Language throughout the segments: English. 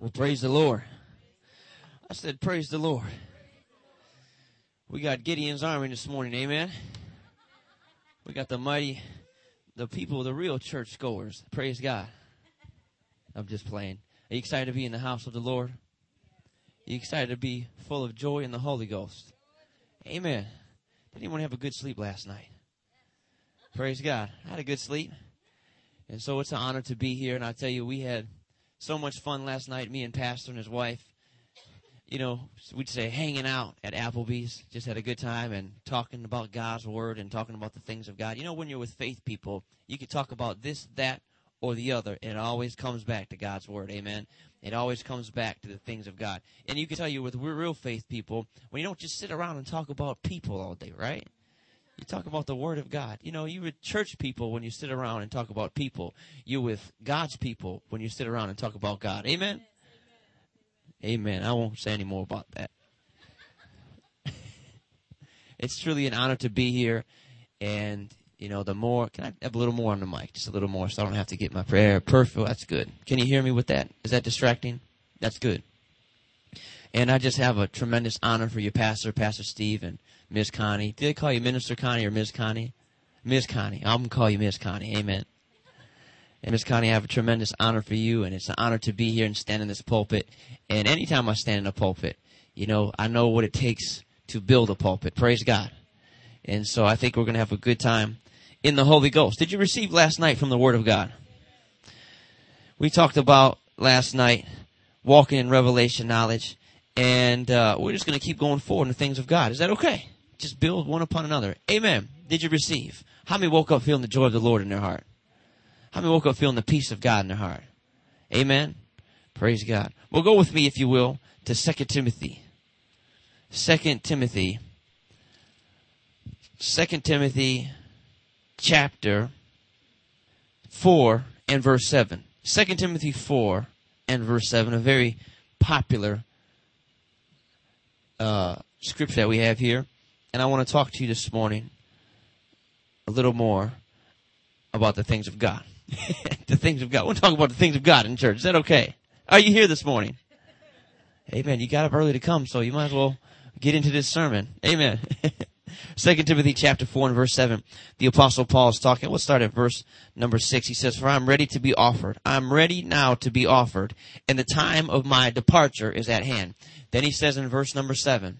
Well, praise the Lord. I said, praise the Lord. We got Gideon's army this morning, amen. We got the mighty, the people, the real church goers. Praise God. I'm just playing. Are you excited to be in the house of the Lord? Are you excited to be full of joy in the Holy Ghost? Amen. Did anyone have a good sleep last night? Praise God. I had a good sleep. And so it's an honor to be here. And I tell you, we had so much fun last night, me and Pastor and his wife. You know, we'd say hanging out at Applebee's, just had a good time and talking about God's Word and talking about the things of God. You know, when you're with faith people, you can talk about this, that, or the other, and it always comes back to God's Word. Amen. It always comes back to the things of God. And you can tell you with real faith people, when you don't just sit around and talk about people all day, right? You talk about the Word of God. You know, you with church people when you sit around and talk about people. You with God's people when you sit around and talk about God. Amen? Amen. I won't say any more about that. it's truly an honor to be here. And, you know, the more, can I have a little more on the mic? Just a little more so I don't have to get my prayer perfect. That's good. Can you hear me with that? Is that distracting? That's good. And I just have a tremendous honor for you, Pastor, Pastor Steve, and Miss Connie. Did they call you Minister Connie or Miss Connie? Miss Connie. I'm going to call you Miss Connie. Amen. And Miss Connie, I have a tremendous honor for you, and it's an honor to be here and stand in this pulpit. And anytime I stand in a pulpit, you know, I know what it takes to build a pulpit. Praise God. And so I think we're going to have a good time in the Holy Ghost. Did you receive last night from the Word of God? We talked about last night walking in revelation knowledge, and uh, we're just going to keep going forward in the things of God. Is that okay? Just build one upon another. Amen. Did you receive? How many woke up feeling the joy of the Lord in their heart? How many woke up feeling the peace of God in their heart? Amen. Praise God. Well, go with me, if you will, to Second Timothy. Second Timothy. Second Timothy chapter 4 and verse 7. Second Timothy 4 and verse 7, a very popular uh, scripture that we have here. And I want to talk to you this morning a little more about the things of God. the things of God. We'll talk about the things of God in church. Is that okay? Are you here this morning? Amen. You got up early to come, so you might as well get into this sermon. Amen. Second Timothy chapter four and verse seven. The apostle Paul is talking. We'll start at verse number six. He says, For I'm ready to be offered. I'm ready now to be offered, and the time of my departure is at hand. Then he says in verse number seven,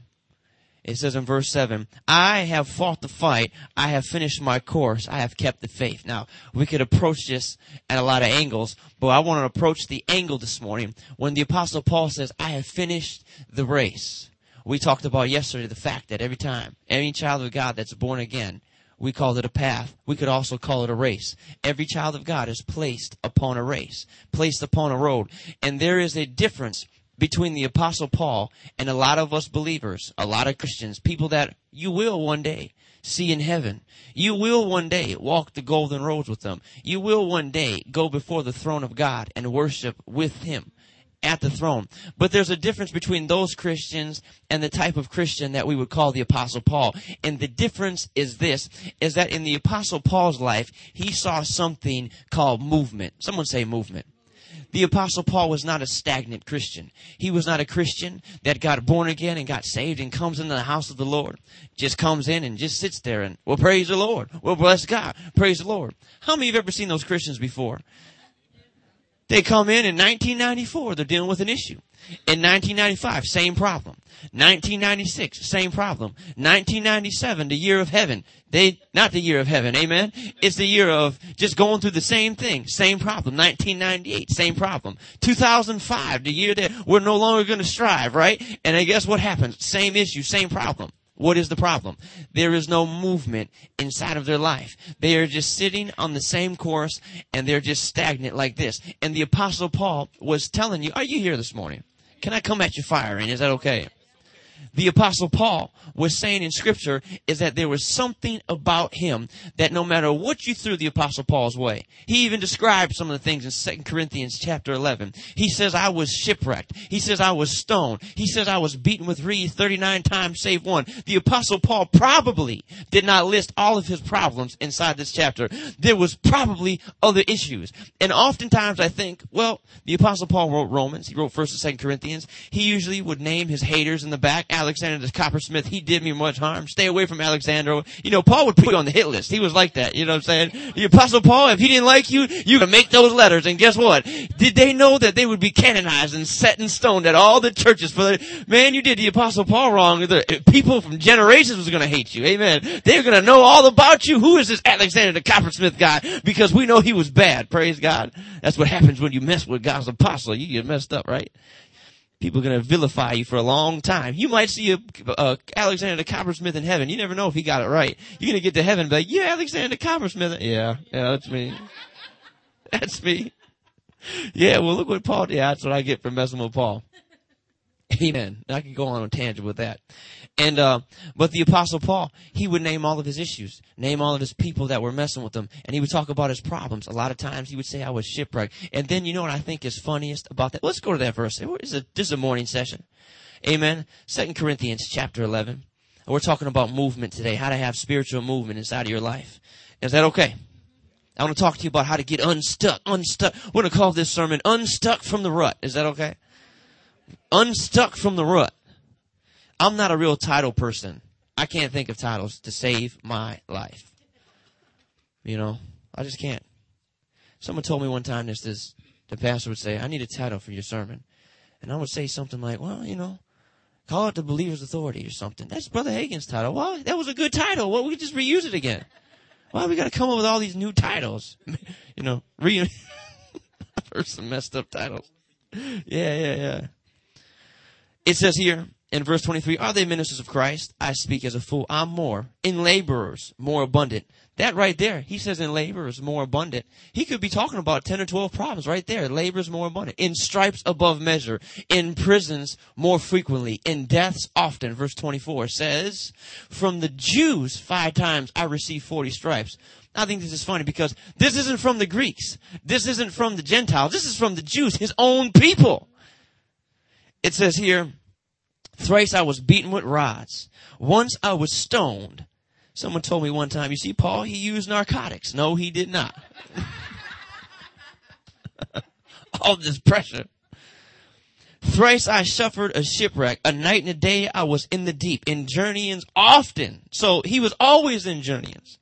it says in verse 7, I have fought the fight. I have finished my course. I have kept the faith. Now, we could approach this at a lot of angles, but I want to approach the angle this morning when the apostle Paul says, I have finished the race. We talked about yesterday the fact that every time, any child of God that's born again, we call it a path. We could also call it a race. Every child of God is placed upon a race, placed upon a road. And there is a difference between the apostle Paul and a lot of us believers, a lot of Christians, people that you will one day see in heaven. You will one day walk the golden roads with them. You will one day go before the throne of God and worship with him at the throne. But there's a difference between those Christians and the type of Christian that we would call the apostle Paul. And the difference is this, is that in the apostle Paul's life, he saw something called movement. Someone say movement. The apostle Paul was not a stagnant Christian. He was not a Christian that got born again and got saved and comes into the house of the Lord. Just comes in and just sits there and, well, praise the Lord. Well, bless God. Praise the Lord. How many of you have ever seen those Christians before? They come in in 1994, they're dealing with an issue. In 1995, same problem. 1996, same problem. 1997, the year of heaven. They, not the year of heaven, amen? It's the year of just going through the same thing, same problem. 1998, same problem. 2005, the year that we're no longer to strive, right? And I guess what happens? Same issue, same problem. What is the problem? There is no movement inside of their life. They are just sitting on the same course and they're just stagnant like this. And the apostle Paul was telling you, are you here this morning? Can I come at you firing? Is that okay? The apostle Paul was saying in scripture is that there was something about him that no matter what you threw the apostle Paul's way, he even described some of the things in 2 Corinthians chapter 11. He says, I was shipwrecked. He says, I was stoned. He says, I was beaten with reeds 39 times save one. The apostle Paul probably did not list all of his problems inside this chapter. There was probably other issues. And oftentimes I think, well, the apostle Paul wrote Romans. He wrote 1st and 2nd Corinthians. He usually would name his haters in the back. Alexander the coppersmith, he did me much harm. Stay away from Alexander. You know, Paul would put you on the hit list. He was like that. You know what I'm saying? The apostle Paul, if he didn't like you, you could make those letters. And guess what? Did they know that they would be canonized and set in stone at all the churches for the, man, you did the apostle Paul wrong. The people from generations was going to hate you. Amen. They're going to know all about you. Who is this Alexander the coppersmith guy? Because we know he was bad. Praise God. That's what happens when you mess with God's apostle. You get messed up, right? People are going to vilify you for a long time. You might see a, a Alexander the Coppersmith in heaven. You never know if he got it right. You're going to get to heaven and be like, yeah, Alexander the Coppersmith. Yeah, yeah, that's me. That's me. Yeah, well, look what Paul. Yeah, that's what I get for messing with Paul. Amen. I can go on a tangent with that. And, uh, but the apostle Paul, he would name all of his issues, name all of his people that were messing with him, and he would talk about his problems. A lot of times he would say, I was shipwrecked. And then you know what I think is funniest about that? Let's go to that verse. This is a morning session. Amen. Second Corinthians chapter 11. We're talking about movement today, how to have spiritual movement inside of your life. Is that okay? I want to talk to you about how to get unstuck, unstuck. We're going to call this sermon Unstuck from the Rut. Is that okay? Unstuck from the Rut. I'm not a real title person. I can't think of titles to save my life. You know, I just can't. Someone told me one time this, this, the pastor would say, I need a title for your sermon. And I would say something like, well, you know, call it the believer's authority or something. That's Brother Hagin's title. Well, that was a good title. Well, we just reuse it again. Why we got to come up with all these new titles? you know, re- heard some messed up titles. Yeah, yeah, yeah. It says here, in verse 23, are they ministers of Christ? I speak as a fool. I'm more. In laborers, more abundant. That right there, he says in laborers, more abundant. He could be talking about 10 or 12 problems right there. Laborers, more abundant. In stripes, above measure. In prisons, more frequently. In deaths, often. Verse 24 says, from the Jews, five times I received 40 stripes. I think this is funny because this isn't from the Greeks. This isn't from the Gentiles. This is from the Jews, his own people. It says here, Thrice I was beaten with rods. Once I was stoned. Someone told me one time, you see, Paul, he used narcotics. No, he did not. All this pressure. Thrice I suffered a shipwreck. A night and a day I was in the deep. In journeyings often. So he was always in journeyings.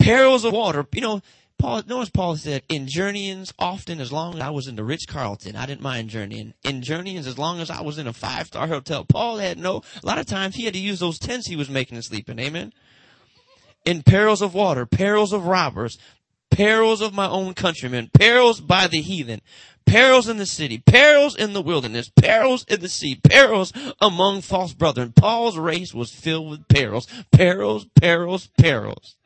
Perils of water. You know, Paul, notice Paul said, in journeyings, often as long as I was in the Ritz Carlton, I didn't mind journeying. In journeyings, as long as I was in a five star hotel, Paul had no, a lot of times he had to use those tents he was making to sleep in. Amen. In perils of water, perils of robbers, perils of my own countrymen, perils by the heathen, perils in the city, perils in the wilderness, perils in the sea, perils among false brethren. Paul's race was filled with perils, perils, perils, perils.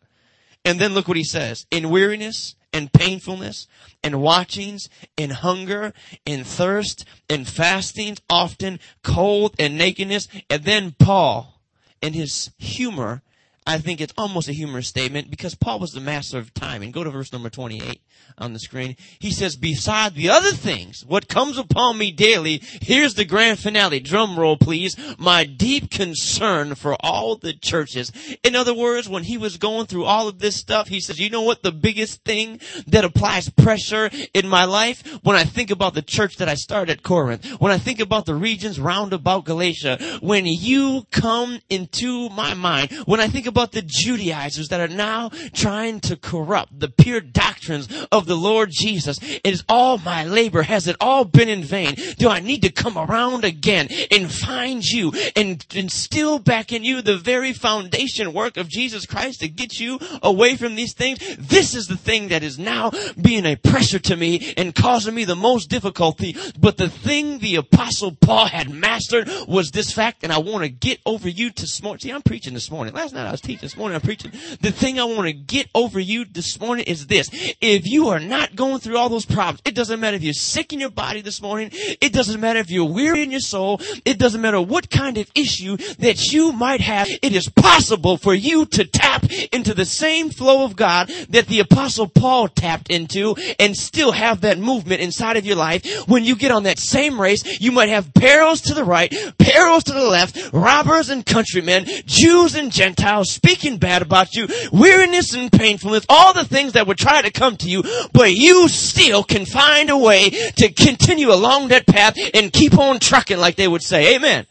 And then look what he says. In weariness and painfulness and watchings and hunger and thirst and fastings, often cold and nakedness. And then Paul in his humor, I think it's almost a humorous statement because Paul was the master of timing. Go to verse number 28 on the screen. He says, beside the other things, what comes upon me daily, here's the grand finale. Drum roll, please. My deep concern for all the churches. In other words, when he was going through all of this stuff, he says, you know what the biggest thing that applies pressure in my life? When I think about the church that I started at Corinth, when I think about the regions round about Galatia, when you come into my mind, when I think about the Judaizers that are now trying to corrupt the pure doctrines of the Lord Jesus. Is all my labor. Has it all been in vain? Do I need to come around again and find you and instill back in you the very foundation work of Jesus Christ to get you away from these things? This is the thing that is now being a pressure to me and causing me the most difficulty. But the thing the apostle Paul had mastered was this fact, and I want to get over you to smart. See, I'm preaching this morning. Last night I was teaching this morning. I'm preaching. The thing I want to get over you this morning is this. If you are not going through all those problems, it doesn't matter if you're sick in your body this morning. It doesn't matter if you're weary in your soul. It doesn't matter what kind of issue that you might have. It is possible for you to tap into the same flow of God that the apostle Paul tapped into and still have that movement inside of your life. When you get on that same race, you might have perils to the right, perils to the left, robbers and countrymen, Jews and Gentiles speaking bad about you, weariness and painfulness, all the things that would try to come to you, but you still can find a way to continue along that path and keep on trucking like they would say. Amen.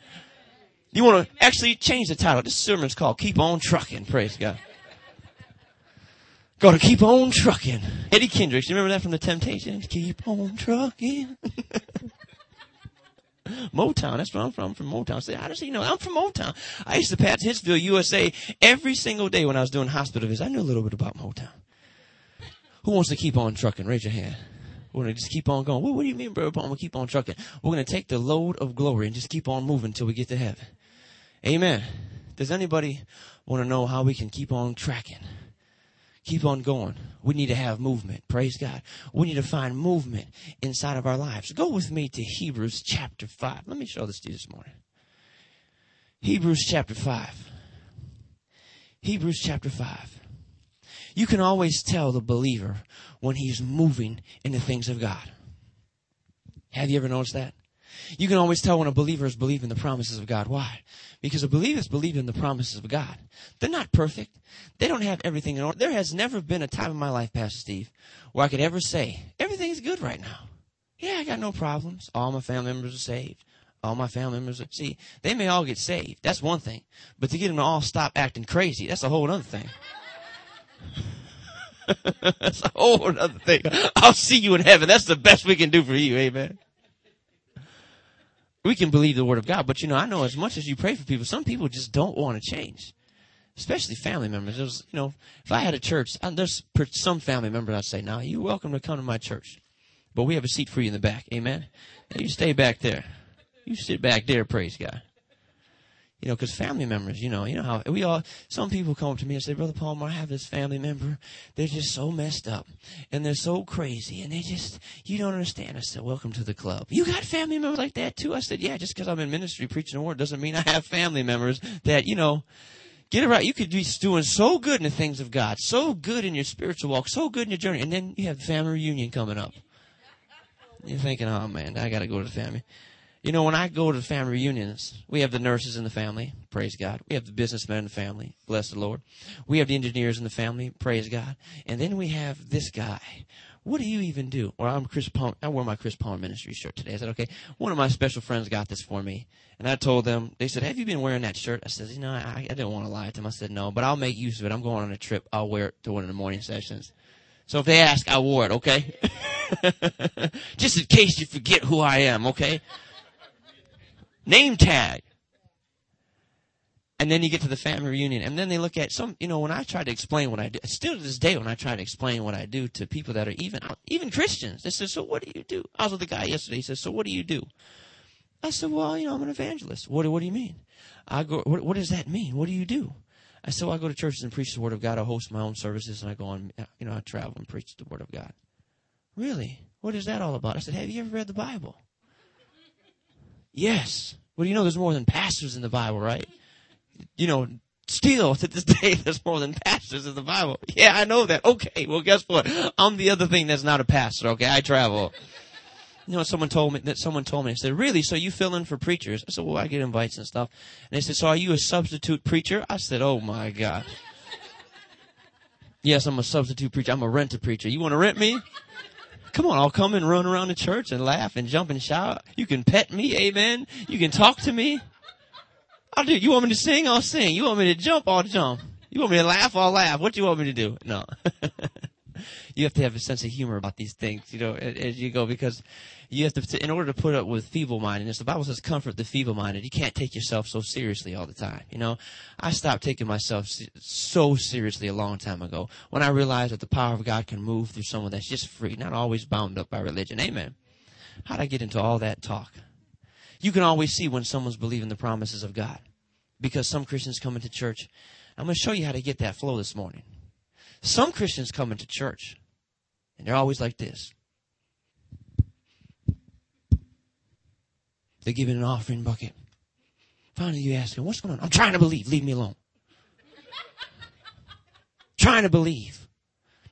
You want to actually change the title. This sermon's called Keep On Trucking. Praise God. Gotta keep on trucking. Eddie Kendricks, you remember that from the Temptations? Keep on trucking. Motown, that's where I'm from, from Motown. Say, how does he know? I'm from Motown. I used to pass Hitsville, USA every single day when I was doing hospital visits. I knew a little bit about Motown. Who wants to keep on trucking? Raise your hand. We're going to just keep on going. What, what do you mean, Brother? We're keep on trucking. We're going to take the load of glory and just keep on moving until we get to heaven. Amen. Does anybody want to know how we can keep on tracking? Keep on going. We need to have movement. Praise God. We need to find movement inside of our lives. Go with me to Hebrews chapter 5. Let me show this to you this morning. Hebrews chapter 5. Hebrews chapter 5. You can always tell the believer when he's moving in the things of God. Have you ever noticed that? You can always tell when a believer is believing the promises of God. Why? Because a believer is believing the promises of God. They're not perfect. They don't have everything in order. There has never been a time in my life, Pastor Steve, where I could ever say, everything's good right now. Yeah, I got no problems. All my family members are saved. All my family members are, see, they may all get saved. That's one thing. But to get them to all stop acting crazy, that's a whole other thing. that's a whole other thing. I'll see you in heaven. That's the best we can do for you. Amen we can believe the word of God. But you know, I know as much as you pray for people, some people just don't want to change, especially family members. Was, you know, if I had a church, uh, there's some family members I'd say, "Now you're welcome to come to my church, but we have a seat for you in the back. Amen. you stay back there. You sit back there. Praise God." You know, because family members, you know, you know how we all, some people come up to me and say, Brother Palmer, I have this family member. They're just so messed up and they're so crazy and they just, you don't understand. I said, welcome to the club. You got family members like that too? I said, yeah, just because I'm in ministry preaching the word doesn't mean I have family members that, you know, get it right. You could be doing so good in the things of God, so good in your spiritual walk, so good in your journey, and then you have family reunion coming up. You're thinking, oh man, I got to go to the family. You know, when I go to the family reunions, we have the nurses in the family, praise God. We have the businessmen in the family, bless the Lord. We have the engineers in the family, praise God. And then we have this guy. What do you even do? Or I'm Chris Palmer. I wore my Chris Palmer ministry shirt today. I said, okay. One of my special friends got this for me. And I told them, they said, have you been wearing that shirt? I said, you know, I, I didn't want to lie to them. I said, no, but I'll make use of it. I'm going on a trip. I'll wear it to one of the morning sessions. So if they ask, I wore it, okay? Just in case you forget who I am, okay? Name tag. And then you get to the family reunion, and then they look at some. You know, when I try to explain what I do, still to this day, when I try to explain what I do to people that are even even Christians, they say, "So what do you do?" I was with a guy yesterday. He says, "So what do you do?" I said, "Well, you know, I'm an evangelist." What What do you mean? I go. What, what does that mean? What do you do? I said, well, I go to churches and preach the word of God. I host my own services, and I go on. You know, I travel and preach the word of God. Really? What is that all about? I said, Have you ever read the Bible? Yes. Well, you know there's more than pastors in the Bible, right? You know, still to this day, there's more than pastors in the Bible. Yeah, I know that. Okay, well, guess what? I'm the other thing that's not a pastor. Okay, I travel. You know, someone told me that someone told me. They said, "Really? So you fill in for preachers?" I said, "Well, I get invites and stuff." And they said, "So are you a substitute preacher?" I said, "Oh my God." yes, I'm a substitute preacher. I'm a rent a preacher. You want to rent me? Come on, I'll come and run around the church and laugh and jump and shout. You can pet me, amen. You can talk to me. I'll do. You want me to sing? I'll sing. You want me to jump? I'll jump. You want me to laugh? I'll laugh. What do you want me to do? No. you have to have a sense of humor about these things, you know, as you go, because you have to, in order to put up with feeble-mindedness, the Bible says comfort the feeble-minded. You can't take yourself so seriously all the time. You know, I stopped taking myself so seriously a long time ago when I realized that the power of God can move through someone that's just free, not always bound up by religion. Amen. How'd I get into all that talk? You can always see when someone's believing the promises of God. Because some Christians come into church I'm going to show you how to get that flow this morning. Some Christians come into church and they're always like this. They're giving an offering bucket. Finally, you ask them, what's going on? I'm trying to believe. Leave me alone. trying to believe.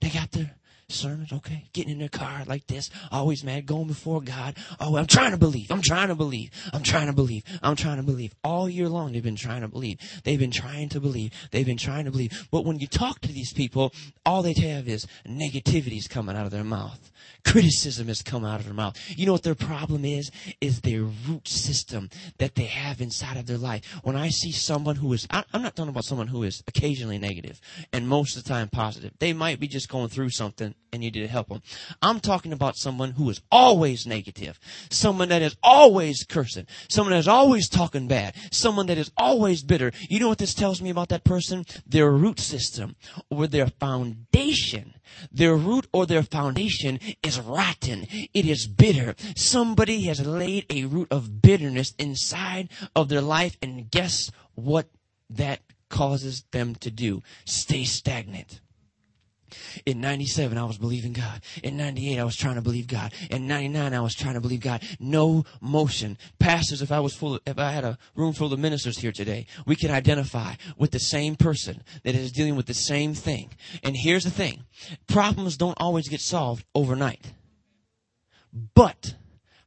They got their sermons, okay? Getting in their car like this, always mad, going before God. Oh, I'm trying to believe. I'm trying to believe. I'm trying to believe. I'm trying to believe. All year long, they've been trying to believe. They've been trying to believe. They've been trying to believe. But when you talk to these people, all they have is negativities coming out of their mouth. Criticism has come out of their mouth. You know what their problem is? Is their root system that they have inside of their life. When I see someone who is, I'm not talking about someone who is occasionally negative and most of the time positive. They might be just going through something and you did help them. I'm talking about someone who is always negative. Someone that is always cursing. Someone that is always talking bad. Someone that is always bitter. You know what this tells me about that person? Their root system or their foundation their root or their foundation is rotten. It is bitter. Somebody has laid a root of bitterness inside of their life and guess what that causes them to do? Stay stagnant. In 97, I was believing God. In 98, I was trying to believe God. In 99, I was trying to believe God. No motion. Pastors, if I was full, if I had a room full of ministers here today, we could identify with the same person that is dealing with the same thing. And here's the thing. Problems don't always get solved overnight. But,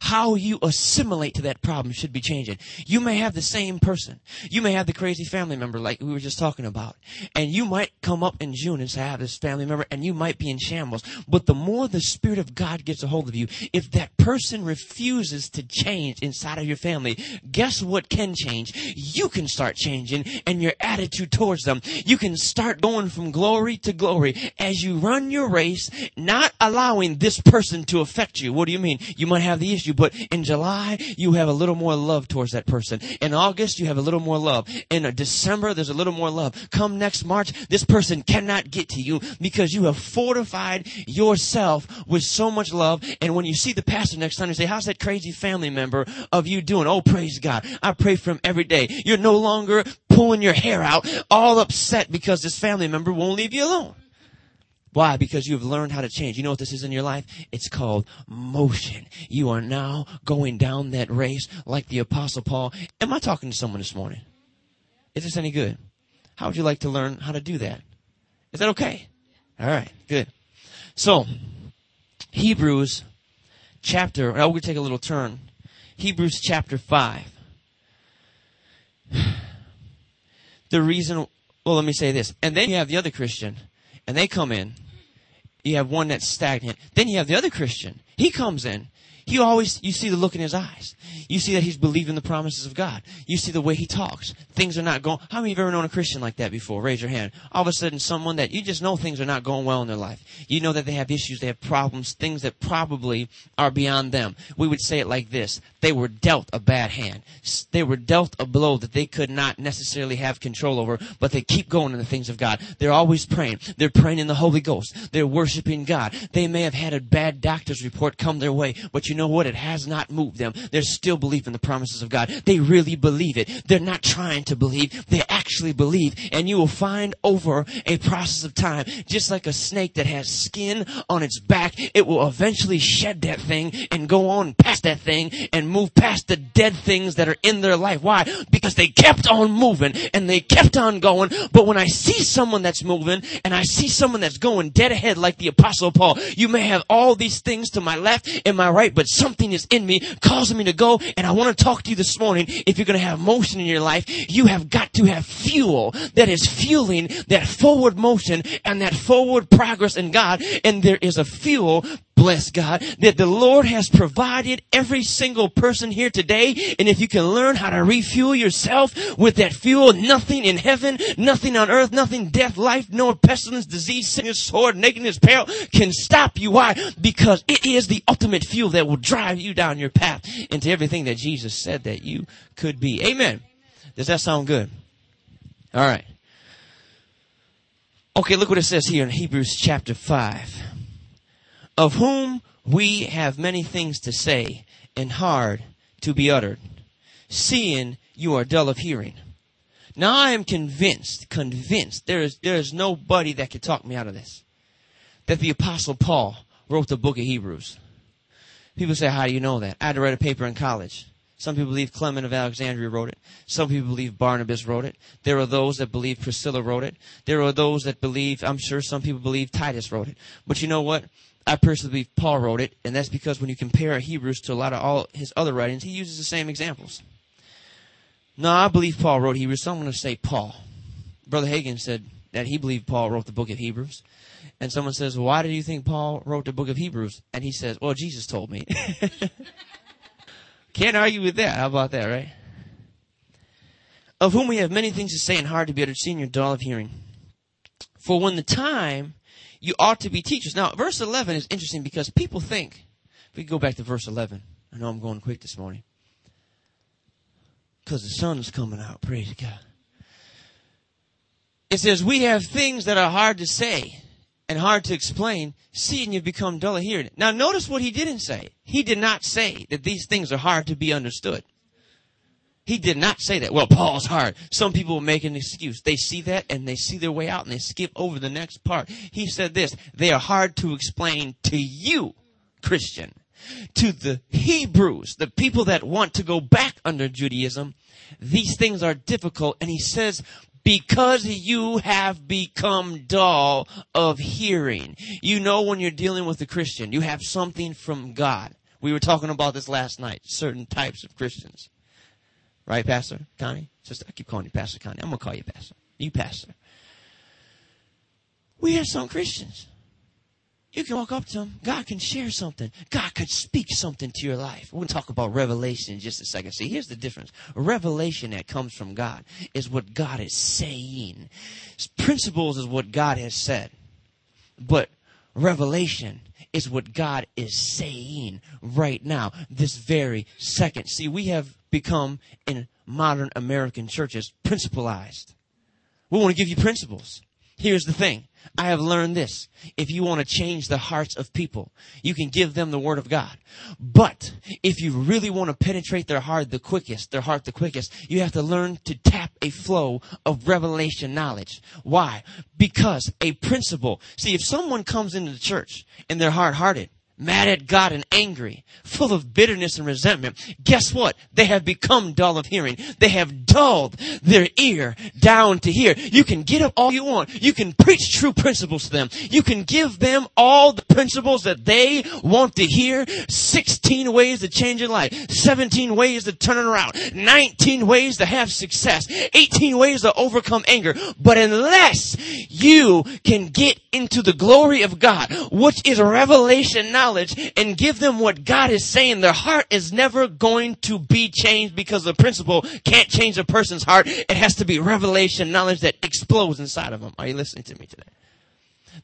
how you assimilate to that problem should be changing. You may have the same person. You may have the crazy family member like we were just talking about. And you might come up in June and say, I have this family member and you might be in shambles. But the more the Spirit of God gets a hold of you, if that person refuses to change inside of your family, guess what can change? You can start changing and your attitude towards them. You can start going from glory to glory as you run your race, not allowing this person to affect you. What do you mean? You might have the issue you, but in July, you have a little more love towards that person. In August, you have a little more love. In December, there's a little more love. Come next March, this person cannot get to you because you have fortified yourself with so much love. And when you see the pastor next time, you say, how's that crazy family member of you doing? Oh, praise God. I pray for him every day. You're no longer pulling your hair out, all upset because this family member won't leave you alone. Why? Because you've learned how to change. You know what this is in your life? It's called motion. You are now going down that race like the apostle Paul. Am I talking to someone this morning? Is this any good? How would you like to learn how to do that? Is that okay? All right, good. So, Hebrews chapter, oh, now we're going to take a little turn. Hebrews chapter 5. The reason, well, let me say this. And then you have the other Christian, and they come in you have one that's stagnant. Then you have the other Christian. He comes in he always, you see the look in his eyes. You see that he's believing the promises of God. You see the way he talks. Things are not going, how many of you have ever known a Christian like that before? Raise your hand. All of a sudden someone that you just know things are not going well in their life. You know that they have issues, they have problems, things that probably are beyond them. We would say it like this. They were dealt a bad hand. They were dealt a blow that they could not necessarily have control over, but they keep going in the things of God. They're always praying. They're praying in the Holy Ghost. They're worshiping God. They may have had a bad doctor's report come their way, but you know what? It has not moved them. They're still believing the promises of God. They really believe it. They're not trying to believe. They actually believe. And you will find over a process of time, just like a snake that has skin on its back, it will eventually shed that thing and go on past that thing and move past the dead things that are in their life. Why? Because they kept on moving and they kept on going. But when I see someone that's moving and I see someone that's going dead ahead like the apostle Paul, you may have all these things to my left and my right, but something is in me causing me to go. And I want to talk to you this morning. If you're going to have motion in your life, you have got to have fuel that is fueling that forward motion and that forward progress in God. And there is a fuel bless God, that the Lord has provided every single person here today. And if you can learn how to refuel yourself with that fuel, nothing in heaven, nothing on earth, nothing death, life, no pestilence, disease, sickness, sword, nakedness, peril can stop you. Why? Because it is the ultimate fuel that will drive you down your path into everything that Jesus said that you could be. Amen. Does that sound good? All right. Okay, look what it says here in Hebrews chapter 5 of whom we have many things to say and hard to be uttered, seeing you are dull of hearing. Now I am convinced, convinced, there is, there is nobody that can talk me out of this. That the apostle Paul wrote the book of Hebrews. People say, how do you know that? I had to write a paper in college. Some people believe Clement of Alexandria wrote it. Some people believe Barnabas wrote it. There are those that believe Priscilla wrote it. There are those that believe, I'm sure some people believe Titus wrote it. But you know what? I personally believe Paul wrote it, and that's because when you compare Hebrews to a lot of all his other writings, he uses the same examples. No, I believe Paul wrote Hebrews, so I'm going to say Paul. Brother Hagin said that he believed Paul wrote the book of Hebrews. And someone says, why do you think Paul wrote the book of Hebrews? And he says, well, Jesus told me. Can't argue with that. How about that, right? Of whom we have many things to say and hard to be understood, your dull of hearing. For when the time you ought to be teachers. Now, verse 11 is interesting because people think, if we go back to verse 11, I know I'm going quick this morning, because the sun's coming out, praise God. It says, we have things that are hard to say and hard to explain, seeing you become dull of hearing. Now notice what he didn't say. He did not say that these things are hard to be understood. He did not say that. Well, Paul's hard. Some people make an excuse. They see that and they see their way out and they skip over the next part. He said this, they are hard to explain to you, Christian. To the Hebrews, the people that want to go back under Judaism, these things are difficult. And he says, because you have become dull of hearing. You know when you're dealing with a Christian, you have something from God. We were talking about this last night, certain types of Christians. Right, Pastor Connie? Just I keep calling you Pastor Connie. I'm gonna call you Pastor. You Pastor. We have some Christians you can walk up to them. God can share something. God could speak something to your life. We're going to talk about revelation in just a second. See, here's the difference. Revelation that comes from God is what God is saying. Principles is what God has said. But revelation is what God is saying right now, this very second. See, we have become in modern American churches principalized. We want to give you principles. Here's the thing. I have learned this. If you want to change the hearts of people, you can give them the word of God. But if you really want to penetrate their heart the quickest, their heart the quickest, you have to learn to tap a flow of revelation knowledge. Why? Because a principle. See, if someone comes into the church and they're hard-hearted, mad at God and angry, full of bitterness and resentment, guess what? They have become dull of hearing. They have dulled their ear down to hear. You can get up all you want. You can preach true principles to them. You can give them all the principles that they want to hear. 16 ways to change your life. 17 ways to turn it around. 19 ways to have success. 18 ways to overcome anger. But unless you can get into the glory of God, which is revelation now knowledge and give them what God is saying, their heart is never going to be changed because the principle can't change a person's heart. It has to be revelation knowledge that explodes inside of them. Are you listening to me today?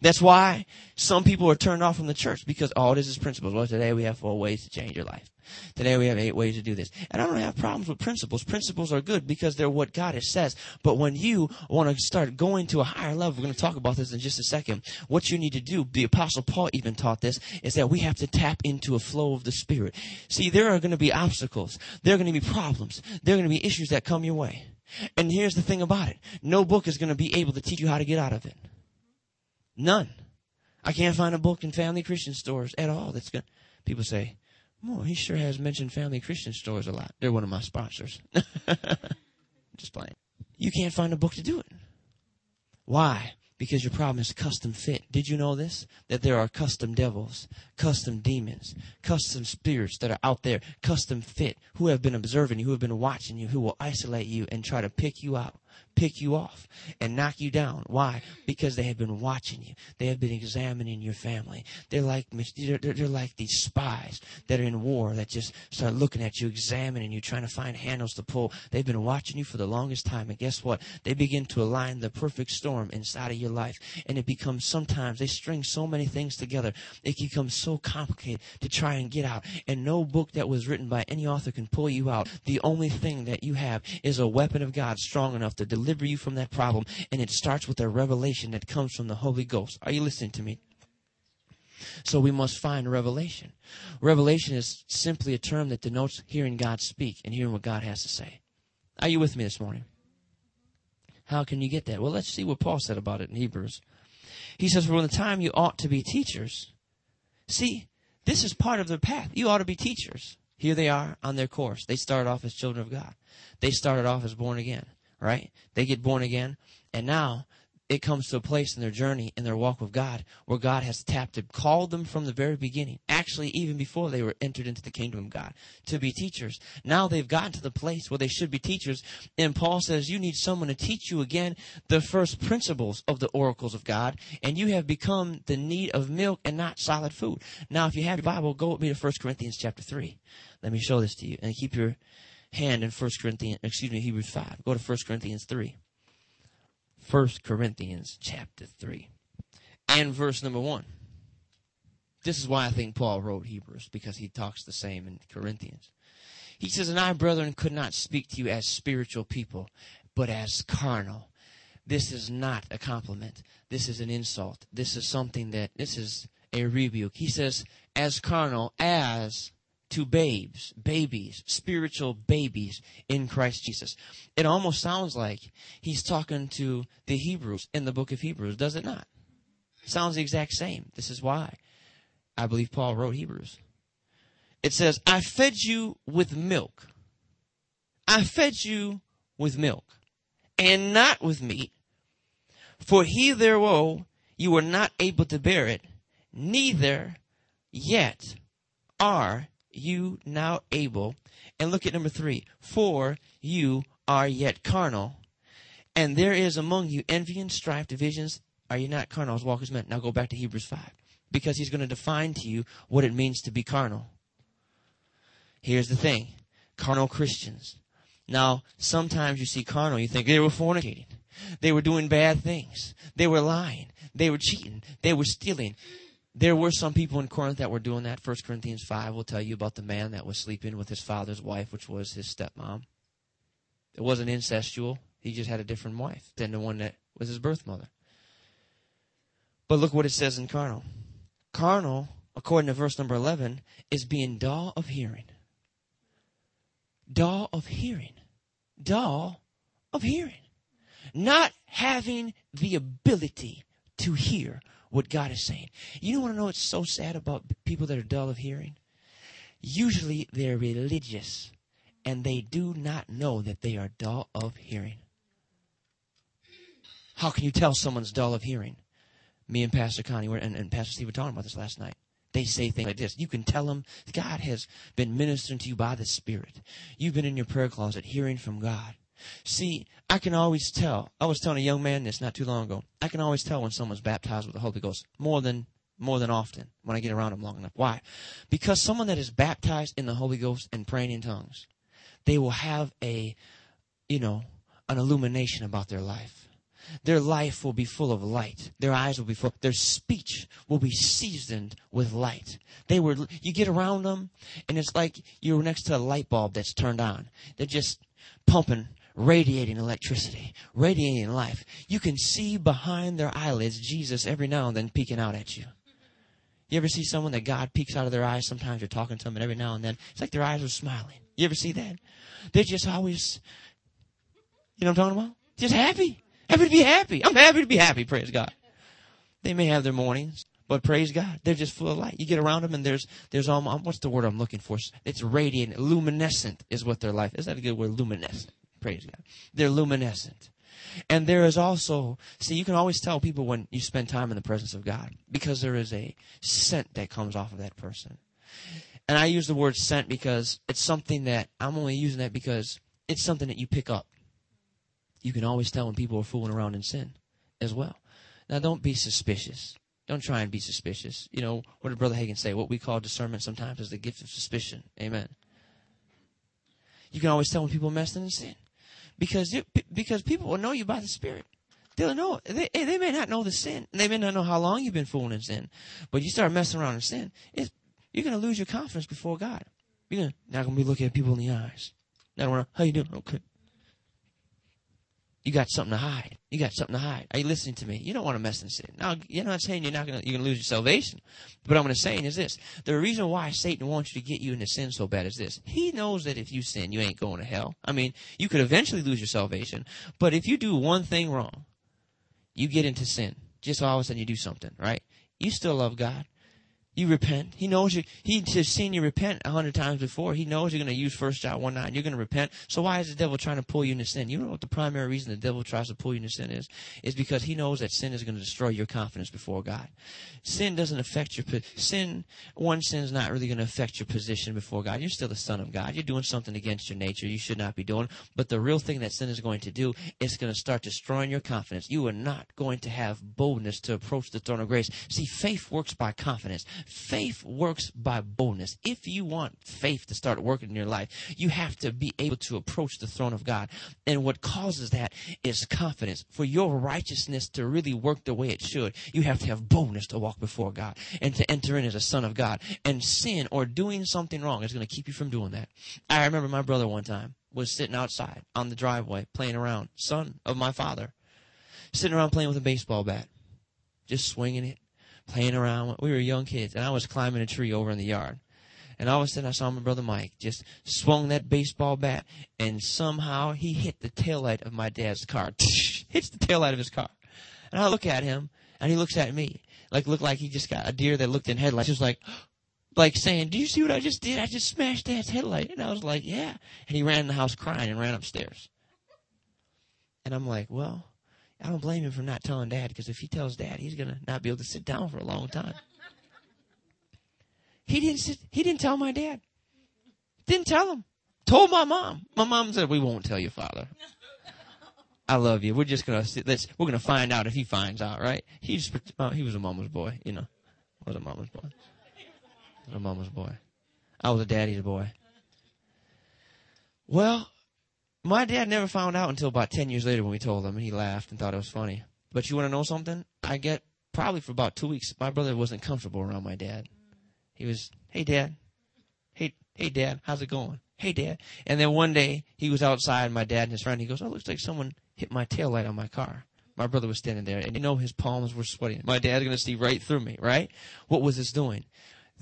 That's why some people are turned off from the church because all oh, this is principles. Well, today we have four ways to change your life. Today we have eight ways to do this. And I don't have problems with principles. Principles are good because they're what God has says. But when you want to start going to a higher level, we're going to talk about this in just a second. What you need to do, the apostle Paul even taught this, is that we have to tap into a flow of the Spirit. See, there are going to be obstacles. There are going to be problems. There are going to be issues that come your way. And here's the thing about it. No book is going to be able to teach you how to get out of it. None. I can't find a book in family Christian stores at all that's good. People say, well, he sure has mentioned family Christian stores a lot. They're one of my sponsors. Just playing. You can't find a book to do it. Why? Because your problem is custom fit. Did you know this? That there are custom devils, custom demons, custom spirits that are out there, custom fit, who have been observing you, who have been watching you, who will isolate you and try to pick you out pick you off and knock you down. Why? Because they have been watching you. They have been examining your family. They're like they're, they're like these spies that are in war that just start looking at you, examining you, trying to find handles to pull. They've been watching you for the longest time, and guess what? They begin to align the perfect storm inside of your life, and it becomes sometimes they string so many things together. It becomes so complicated to try and get out. And no book that was written by any author can pull you out. The only thing that you have is a weapon of God strong enough to deliver deliver you from that problem. And it starts with a revelation that comes from the Holy Ghost. Are you listening to me? So we must find revelation. Revelation is simply a term that denotes hearing God speak and hearing what God has to say. Are you with me this morning? How can you get that? Well, let's see what Paul said about it in Hebrews. He says, For in the time you ought to be teachers. See, this is part of their path. You ought to be teachers. Here they are on their course. They started off as children of God. They started off as born again, right? They get born again, and now it comes to a place in their journey, in their walk with God, where God has tapped and called them from the very beginning, actually, even before they were entered into the kingdom of God, to be teachers. Now they've gotten to the place where they should be teachers, and Paul says, You need someone to teach you again the first principles of the oracles of God, and you have become the need of milk and not solid food. Now, if you have your Bible, go with me to 1 Corinthians chapter 3. Let me show this to you, and keep your hand in 1 Corinthians, excuse me, Hebrews 5. Go to 1 Corinthians 3. 1 Corinthians chapter 3 and verse number 1. This is why I think Paul wrote Hebrews, because he talks the same in Corinthians. He says, And I, brethren, could not speak to you as spiritual people, but as carnal. This is not a compliment. This is an insult. This is something that, this is a rebuke. He says, as carnal as to babes, babies, spiritual babies in Christ Jesus. It almost sounds like he's talking to the Hebrews in the book of Hebrews, does it not? Sounds the exact same. This is why I believe Paul wrote Hebrews. It says, I fed you with milk. I fed you with milk and not with meat. For he hitherto you were not able to bear it, neither yet are you now able. And look at number three. For you are yet carnal. And there is among you envy and strife, divisions. Are you not carnal as walkers men? Now go back to Hebrews 5. Because he's going to define to you what it means to be carnal. Here's the thing. Carnal Christians. Now, sometimes you see carnal, you think they were fornicating. They were doing bad things. They were lying. They were cheating. They were stealing. There were some people in Corinth that were doing that. First Corinthians 5 will tell you about the man that was sleeping with his father's wife, which was his stepmom. It wasn't incestual. He just had a different wife than the one that was his birth mother. But look what it says in carnal. Carnal, according to verse number 11, is being dull of hearing. Dull of hearing. Dull of hearing. Not having the ability to hear what God is saying. You don't want to know what's so sad about people that are dull of hearing? Usually they're religious and they do not know that they are dull of hearing. How can you tell someone's dull of hearing? Me and Pastor Connie were, and, and Pastor Steve were talking about this last night. They say things like this. You can tell them God has been ministering to you by the Spirit. You've been in your prayer closet hearing from God. See, I can always tell. I was telling a young man this not too long ago. I can always tell when someone's baptized with the Holy Ghost more than more than often when I get around them long enough. Why? Because someone that is baptized in the Holy Ghost and praying in tongues, they will have a, you know, an illumination about their life. Their life will be full of light. Their eyes will be full. Their speech will be seasoned with light. They were, you get around them and it's like you're next to a light bulb that's turned on. They're just pumping radiating electricity, radiating life. You can see behind their eyelids Jesus every now and then peeking out at you. You ever see someone that God peeks out of their eyes? Sometimes you're talking to them, and every now and then it's like their eyes are smiling. You ever see that? They're just always, you know what I'm talking about? Just happy. Happy to be happy. I'm happy to be happy, praise God. They may have their mornings, but praise God, they're just full of light. You get around them and there's, there's almost, what's the word I'm looking for? It's radiant, luminescent is what their life is. that a good word? Luminescent. Praise God. They're luminescent. And there is also, see, you can always tell people when you spend time in the presence of God because there is a scent that comes off of that person. And I use the word scent because it's something that I'm only using that because it's something that you pick up. You can always tell when people are fooling around in sin as well. Now, don't be suspicious. Don't try and be suspicious. You know, what did Brother Hagin say? What we call discernment sometimes is the gift of suspicion. Amen. You can always tell when people are messing in sin because because people will know you by the Spirit. They'll know they eh, they may not know the sin. They may not know how long you've been fooling in sin, but you start messing around in sin, you're going to lose your confidence before God. You're gonna, not to be looking at people in the eyes. Not around, how you doing? Okay. You got something to hide. You got something to hide. Are you listening to me? You don't want to mess in sin. Now, you're not saying you're not going to, you're going to lose your salvation. But I'm going to say is this. The reason why Satan wants you to get you into sin so bad is this. He knows that if you sin, you ain't going to hell. I mean, you could eventually lose your salvation. But if you do one thing wrong, you get into sin. Just all of a sudden you do something, right? You still love God you repent. He knows you. He has seen you repent a hundred times before. He knows you're going to use First John one nine. You're going to repent. So why is the devil trying to pull you into sin? You know what the primary reason the devil tries to pull you into sin is? Is because he knows that sin is going to destroy your confidence before God. Sin doesn't affect your sin. One sin is not really going to affect your position before God. You're still the son of God. You're doing something against your nature you should not be doing. But the real thing that sin is going to do is going to start destroying your confidence. You are not going to have boldness to approach the throne of grace. See, faith works by confidence. Faith works by boldness. If you want faith to start working in your life, you have to be able to approach the throne of God. And what causes that is confidence. For your righteousness to really work the way it should, you have to have boldness to walk before God and to enter in as a son of God. And sin or doing something wrong is going to keep you from doing that. I remember my brother one time was sitting outside on the driveway playing around, son of my father, sitting around playing with a baseball bat, just swinging it playing around. We were young kids, and I was climbing a tree over in the yard. And all of a sudden, I saw my brother Mike just swung that baseball bat, and somehow he hit the taillight of my dad's car. Hits the taillight of his car. And I look at him, and he looks at me, like looked like he just got a deer that looked in headlights. Just like, like saying, "Do you see what I just did? I just smashed Dad's headlight." And I was like, "Yeah." And he ran in the house crying and ran upstairs. And I'm like, "Well, I don't blame him for not telling dad because if he tells dad, he's going to not be able to sit down for a long time. He didn't sit, he didn't tell my dad. Didn't tell him. Told my mom. My mom said, we won't tell your father. I love you. We're just gonna let's we're gonna find out if he finds out, right? He just oh, he was a mama's boy, you know. Was a mama's boy. Was a mama's boy. I was a daddy's boy. Well, my dad never found out until about 10 years later when we told him, and he laughed and thought it was funny. But you want to know something? I get probably for about two weeks, my brother wasn't comfortable around my dad. He was, hey, dad. Hey, hey, dad, how's it going? Hey, dad. And then one day he was outside, my dad and his friend, he goes, oh, looks like someone hit my tail light on my car. My brother was standing there, and you know his palms were sweating. My dad's going to see right through me, right? What was this doing?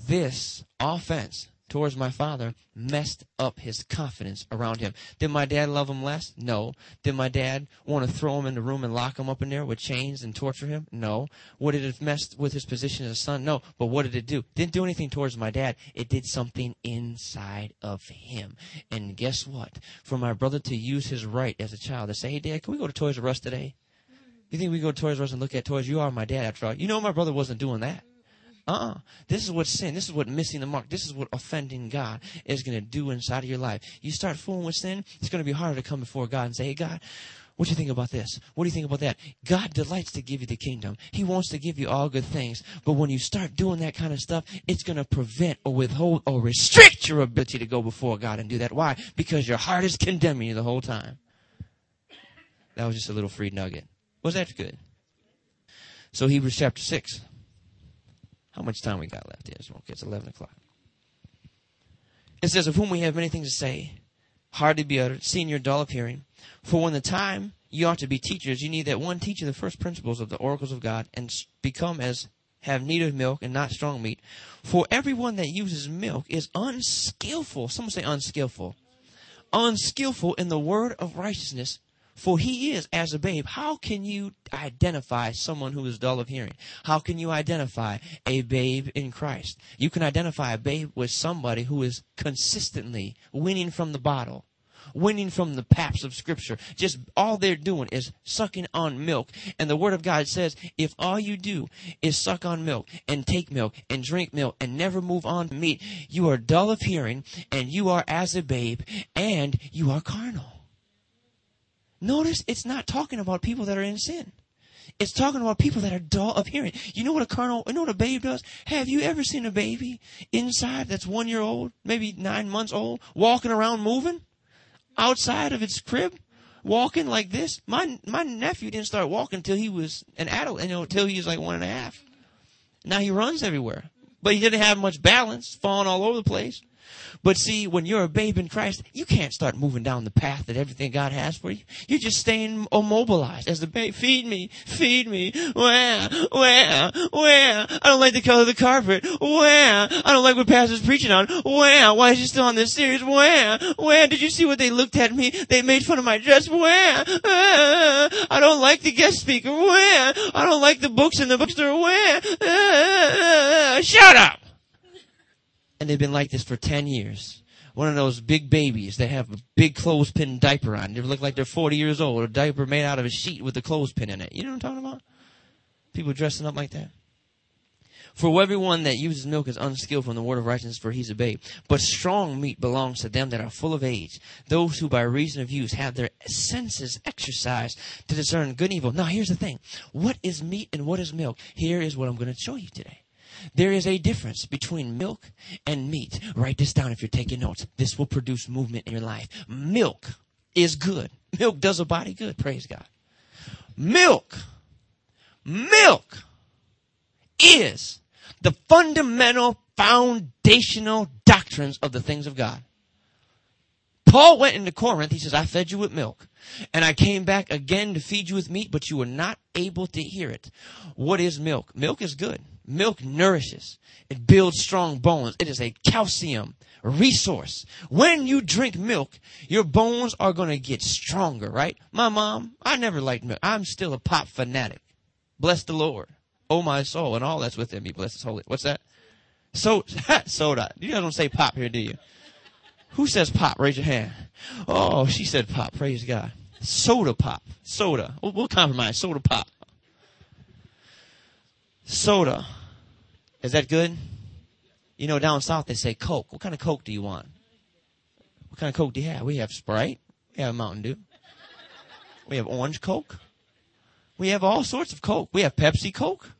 This offense towards my father messed up his confidence around him. Did my dad love him less? No. Did my dad want to throw him in the room and lock him up in there with chains and torture him? No. Would it have messed with his position as a son? No. But what did it do? Didn't do anything towards my dad. It did something inside of him. And guess what? For my brother to use his right as a child to say, hey, dad, can we go to Toys R Us today? You think we go to Toys R Us and look at toys? You are my dad after all. You know my brother wasn't doing that. Uh-uh. This is what sin, this is what missing the mark, this is what offending God is going to do inside of your life. You start fooling with sin, it's going to be harder to come before God and say, hey, God, what do you think about this? What do you think about that? God delights to give you the kingdom. He wants to give you all good things. But when you start doing that kind of stuff, it's going to prevent or withhold or restrict your ability to go before God and do that. Why? Because your heart is condemning you the whole time. That was just a little free nugget. Was that good? So Hebrews chapter 6. How much time we got left? Okay, it's 11 o'clock. It says, Of whom we have many things to say, hard to be uttered, seeing you're dull of hearing. For when the time you ought to be teachers, you need that one teacher the first principles of the oracles of God and become as have need of milk and not strong meat. For everyone that uses milk is unskillful. Someone say unskillful. Unskillful in the word of righteousness, for he is as a babe. How can you identify someone who is dull of hearing? How can you identify a babe in Christ? You can identify a babe with somebody who is consistently winning from the bottle winning from the paps of scripture. Just all they're doing is sucking on milk. And the word of God says, if all you do is suck on milk and take milk and drink milk and never move on to meat, you are dull of hearing and you are as a babe and you are carnal. Notice it's not talking about people that are in sin. It's talking about people that are dull of hearing. You know what a carnal, you know what a babe does? Have you ever seen a baby inside that's one year old, maybe nine months old, walking around moving outside of its crib? Walking like this? My, my nephew didn't start walking until he was an adult, you know, until he was like one and a half. Now he runs everywhere. But he didn't have much balance, falling all over the place. But see, when you're a babe in Christ, you can't start moving down the path that everything God has for you. You're just staying immobilized as the babe. Feed me, feed me. Where, where, where? I don't like the color of the carpet. Where? I don't like what pastor's preaching on. Where? Why is he still on this series? Where? Where? Did you see what they looked at me? They made fun of my dress. Where? Uh, I don't like the guest speaker. Where? I don't like the books in the bookstore. Where? Uh, shut up! And they've been like this for 10 years. One of those big babies that have a big clothespin diaper on. They look like they're 40 years old. A diaper made out of a sheet with a clothespin in it. You know what I'm talking about? People dressing up like that. For everyone that uses milk is unskilled from the word of righteousness, for he's a babe. But strong meat belongs to them that are full of age, those who by reason of use have their senses exercised to discern good and evil. Now here's the thing. What is meat and what is milk? Here is what I'm going to show you today. There is a difference between milk and meat. Write this down if you're taking notes. This will produce movement in your life. Milk is good. Milk does a body good. Praise God. Milk, milk is the fundamental foundational doctrines of the things of God. Paul went into Corinth. He says, I fed you with milk. And I came back again to feed you with meat, but you were not able to hear it. What is milk? Milk is good. Milk nourishes. It builds strong bones. It is a calcium resource. When you drink milk, your bones are going to get stronger, right? My mom, I never liked milk. I'm still a pop fanatic. Bless the Lord. Oh my soul and all that's within me. Bless his holy. What's that? So, soda. You guys don't say pop here, do you? Who says pop? Raise your hand. Oh, she said pop. Praise God. Soda pop. Soda. We'll, we'll compromise. Soda pop. Soda. Is that good? You know, down south they say Coke. What kind of Coke do you want? What kind of Coke do you have? We have Sprite. We have Mountain Dew. We have Orange Coke. We have all sorts of Coke. We have Pepsi Coke.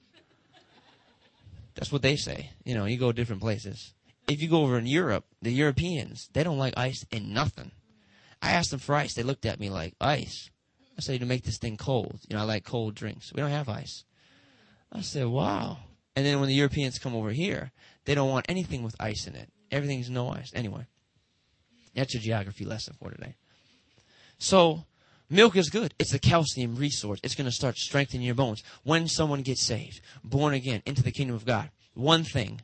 That's what they say. You know, you go different places. If you go over in Europe, the Europeans, they don't like ice and nothing. I asked them for ice. They looked at me like, ice? I said, to make this thing cold. You know, I like cold drinks. We don't have ice. I said, wow. And then when the Europeans come over here, they don't want anything with ice in it. Everything's no ice. Anyway, that's your geography lesson for today. So, milk is good. It's a calcium resource. It's going to start strengthening your bones. When someone gets saved, born again, into the kingdom of God, one thing,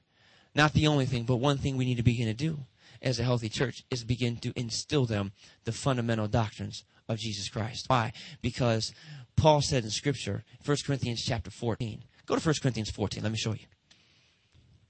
not the only thing, but one thing we need to begin to do as a healthy church is begin to instill them the fundamental doctrines of Jesus Christ. Why? Because Paul said in Scripture, 1 Corinthians chapter 14, Go to 1 Corinthians 14. Let me show you.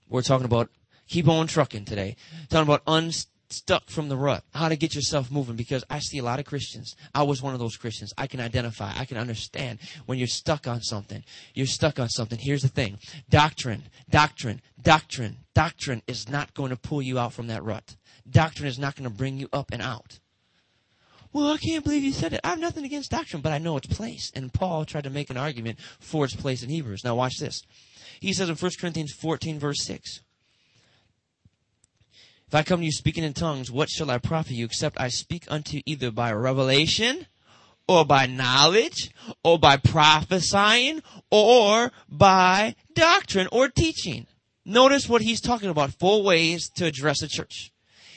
We're talking about keep on trucking today. Talking about unstuck from the rut. How to get yourself moving because I see a lot of Christians. I was one of those Christians. I can identify. I can understand when you're stuck on something. You're stuck on something. Here's the thing. Doctrine, doctrine, doctrine, doctrine is not going to pull you out from that rut. Doctrine is not going to bring you up and out. Well, I can't believe you said it. I have nothing against doctrine, but I know its place. And Paul tried to make an argument for its place in Hebrews. Now watch this. He says in 1 Corinthians 14 verse 6. If I come to you speaking in tongues, what shall I profit you except I speak unto you either by revelation or by knowledge or by prophesying or by doctrine or teaching? Notice what he's talking about. Four ways to address a church.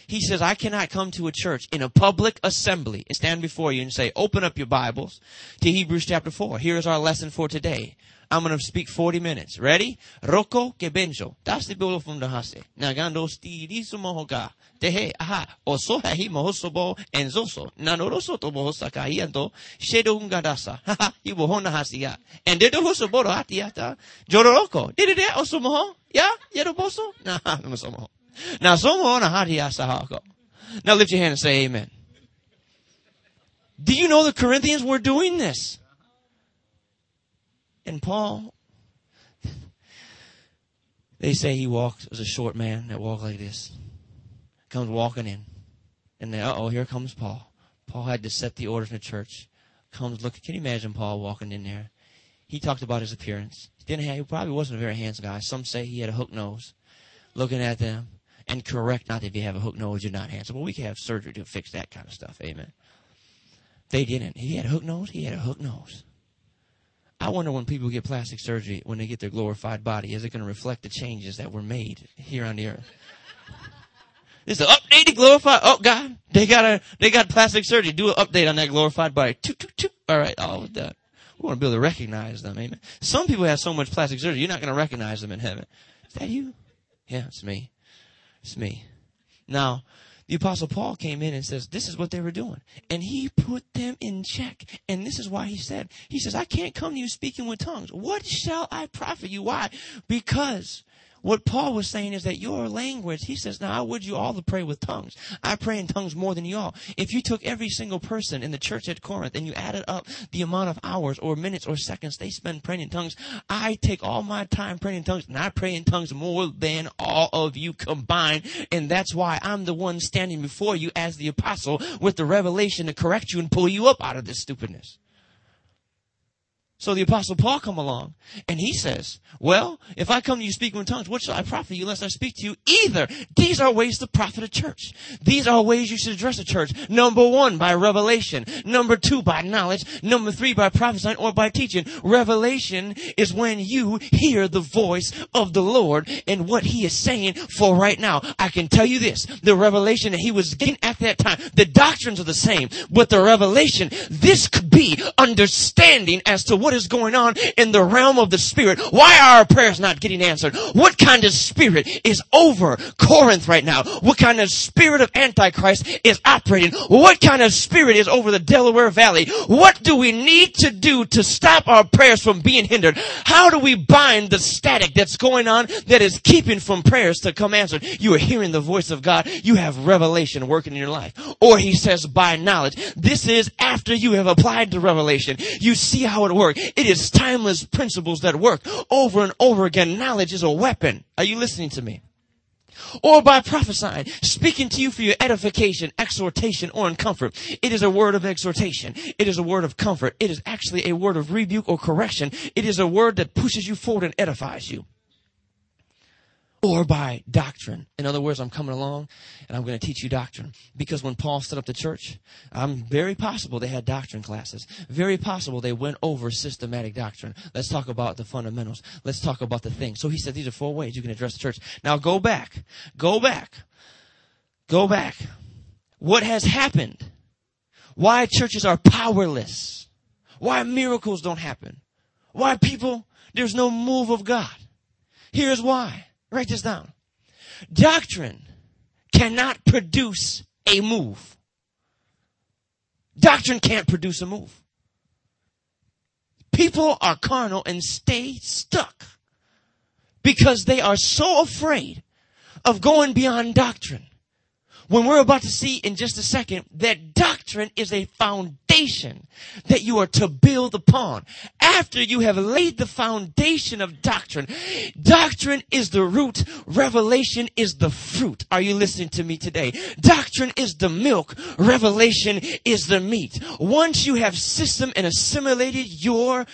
He says, I cannot come to a church in a public assembly and stand before you and say, open up your Bibles to Hebrews chapter 4. Here is our lesson for today. I'm going to speak 40 minutes. Ready? Roko ke benjo. Dasti bolo from the hase. Nagando stiri sumohoka. Tehe aha. Oso hahi mohosobo enzoso. Nanoroso to bohosaka ianto. Shedo ungadasa. Haha. Ibohona hasia. And dedo hosoboro hatiata. Jororoko. It osomoho? Ya? Yeroboso? Nah, no somoho. Now, someone Now lift your hand and say amen. Do you know the Corinthians were doing this? And Paul, they say he walked as a short man that walked like this. Comes walking in. And then, uh oh, here comes Paul. Paul had to set the orders in the church. Comes look. Can you imagine Paul walking in there? He talked about his appearance. He didn't have. He probably wasn't a very handsome guy. Some say he had a hook nose. Looking at them and correct not if you have a hook nose, you're not handsome. Well, we can have surgery to fix that kind of stuff. Amen. They didn't. He had a hook nose. He had a hook nose. I wonder when people get plastic surgery, when they get their glorified body, is it going to reflect the changes that were made here on the earth? It's an updated glorified. Oh God, they got a they got plastic surgery. Do an update on that glorified body. Toot, toot, toot. All right, all of that. We want to be able to recognize them. Amen. Some people have so much plastic surgery, you're not going to recognize them in heaven. Is that you? Yeah, it's me. It's me. Now, the apostle Paul came in and says, this is what they were doing. And he put them in check. And this is why he said, he says, I can't come to you speaking with tongues. What shall I profit you? Why? Because what Paul was saying is that your language, he says, now I would you all to pray with tongues. I pray in tongues more than you all. If you took every single person in the church at Corinth and you added up the amount of hours or minutes or seconds they spend praying in tongues, I take all my time praying in tongues and I pray in tongues more than all of you combined. And that's why I'm the one standing before you as the apostle with the revelation to correct you and pull you up out of this stupidness. So the apostle Paul come along and he says, well, if I come to you speaking in tongues, what shall I profit you unless I speak to you? Either these are ways to profit a church. These are ways you should address a church. Number one, by revelation. Number two, by knowledge. Number three, by prophesying or by teaching. Revelation is when you hear the voice of the Lord and what he is saying for right now. I can tell you this, the revelation that he was getting at that time, the doctrines are the same, but the revelation, this could be understanding as to what what is going on in the realm of the spirit. Why are our prayers not getting answered? What kind of spirit is over Corinth right now? What kind of spirit of Antichrist is operating? What kind of spirit is over the Delaware Valley? What do we need to do to stop our prayers from being hindered? How do we bind the static that's going on that is keeping from prayers to come answered? You are hearing the voice of God. You have revelation working in your life. Or he says by knowledge. This is after you have applied the revelation. You see how it works. It is timeless principles that work over and over again. Knowledge is a weapon. Are you listening to me? Or by prophesying, speaking to you for your edification, exhortation, or in comfort. It is a word of exhortation. It is a word of comfort. It is actually a word of rebuke or correction. It is a word that pushes you forward and edifies you or by doctrine. In other words, I'm coming along and I'm going to teach you doctrine. Because when Paul set up the church, I'm very possible they had doctrine classes. Very possible they went over systematic doctrine. Let's talk about the fundamentals. Let's talk about the things. So he said these are four ways you can address the church. Now go back. Go back. Go back. What has happened? Why churches are powerless? Why miracles don't happen? Why people, there's no move of God? Here's why. Write this down. Doctrine cannot produce a move. Doctrine can't produce a move. People are carnal and stay stuck because they are so afraid of going beyond doctrine when we're about to see in just a second that doctrine is a foundation that you are to build upon. After you have laid the foundation of doctrine, doctrine is the root, revelation is the fruit. Are you listening to me today? Doctrine is the milk, revelation is the meat. Once you have system and assimilated your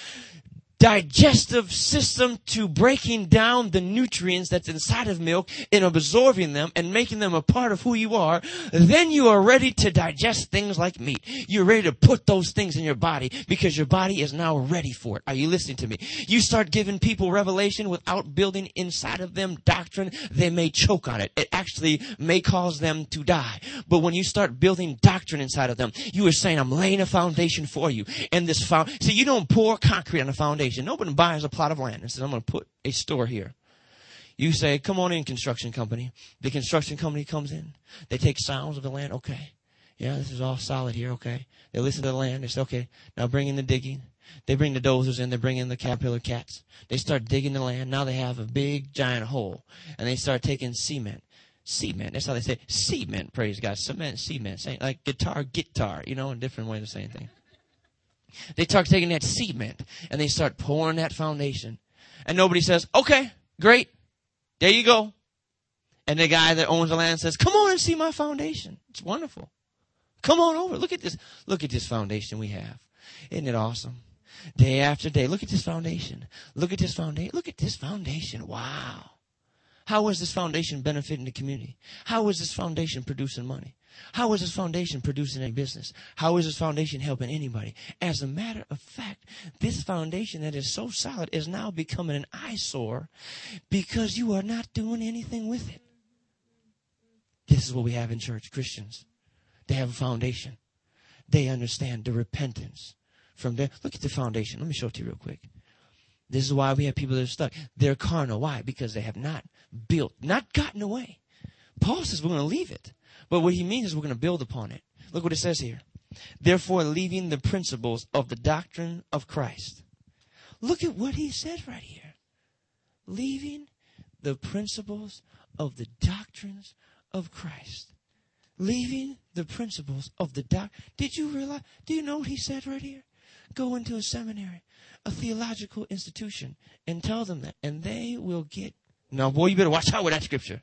digestive system to breaking down the nutrients that's inside of milk and absorbing them and making them a part of who you are, then you are ready to digest things like meat. You're ready to put those things in your body because your body is now ready for it. Are you listening to me? You start giving people revelation without building inside of them doctrine, they may choke on it. It actually may cause them to die. But when you start building doctrine inside of them, you are saying, I'm laying a foundation for you. And this found, see, you don't pour concrete on a foundation Nobody buys a plot of land and says, I'm going to put a store here. You say, come on in, construction company. The construction company comes in. They take sounds of the land. Okay. Yeah, this is all solid here. Okay. They listen to the land. They say, okay, now bring in the digging. They bring the dozers in. They bring in the caterpillar cats. They start digging the land. Now they have a big giant hole and they start taking cement. Cement. That's how they say cement. Praise God. Cement, cement. Like guitar, guitar. You know, in different ways of saying things. They start taking that cement and they start pouring that foundation. And nobody says, okay, great. There you go. And the guy that owns the land says, come on and see my foundation. It's wonderful. Come on over. Look at this. Look at this foundation we have. Isn't it awesome? Day after day. Look at this foundation. Look at this foundation. Look at this foundation. Wow. How is this foundation benefiting the community? How is this foundation producing money? How is this foundation producing a business? How is this foundation helping anybody? As a matter of fact, this foundation that is so solid is now becoming an eyesore because you are not doing anything with it. This is what we have in church Christians. They have a foundation. They understand the repentance from there. Look at the foundation. Let me show it to you real quick. This is why we have people that are stuck. They're carnal. Why? Because they have not built, not gotten away. Paul says we're going to leave it. But what he means is we're going to build upon it. Look what it says here. Therefore, leaving the principles of the doctrine of Christ. Look at what he says right here. Leaving the principles of the doctrines of Christ. Leaving the principles of the doc. Did you realize? Do you know what he said right here? Go into a seminary, a theological institution, and tell them that, and they will get. Now, boy, you better watch out with that scripture.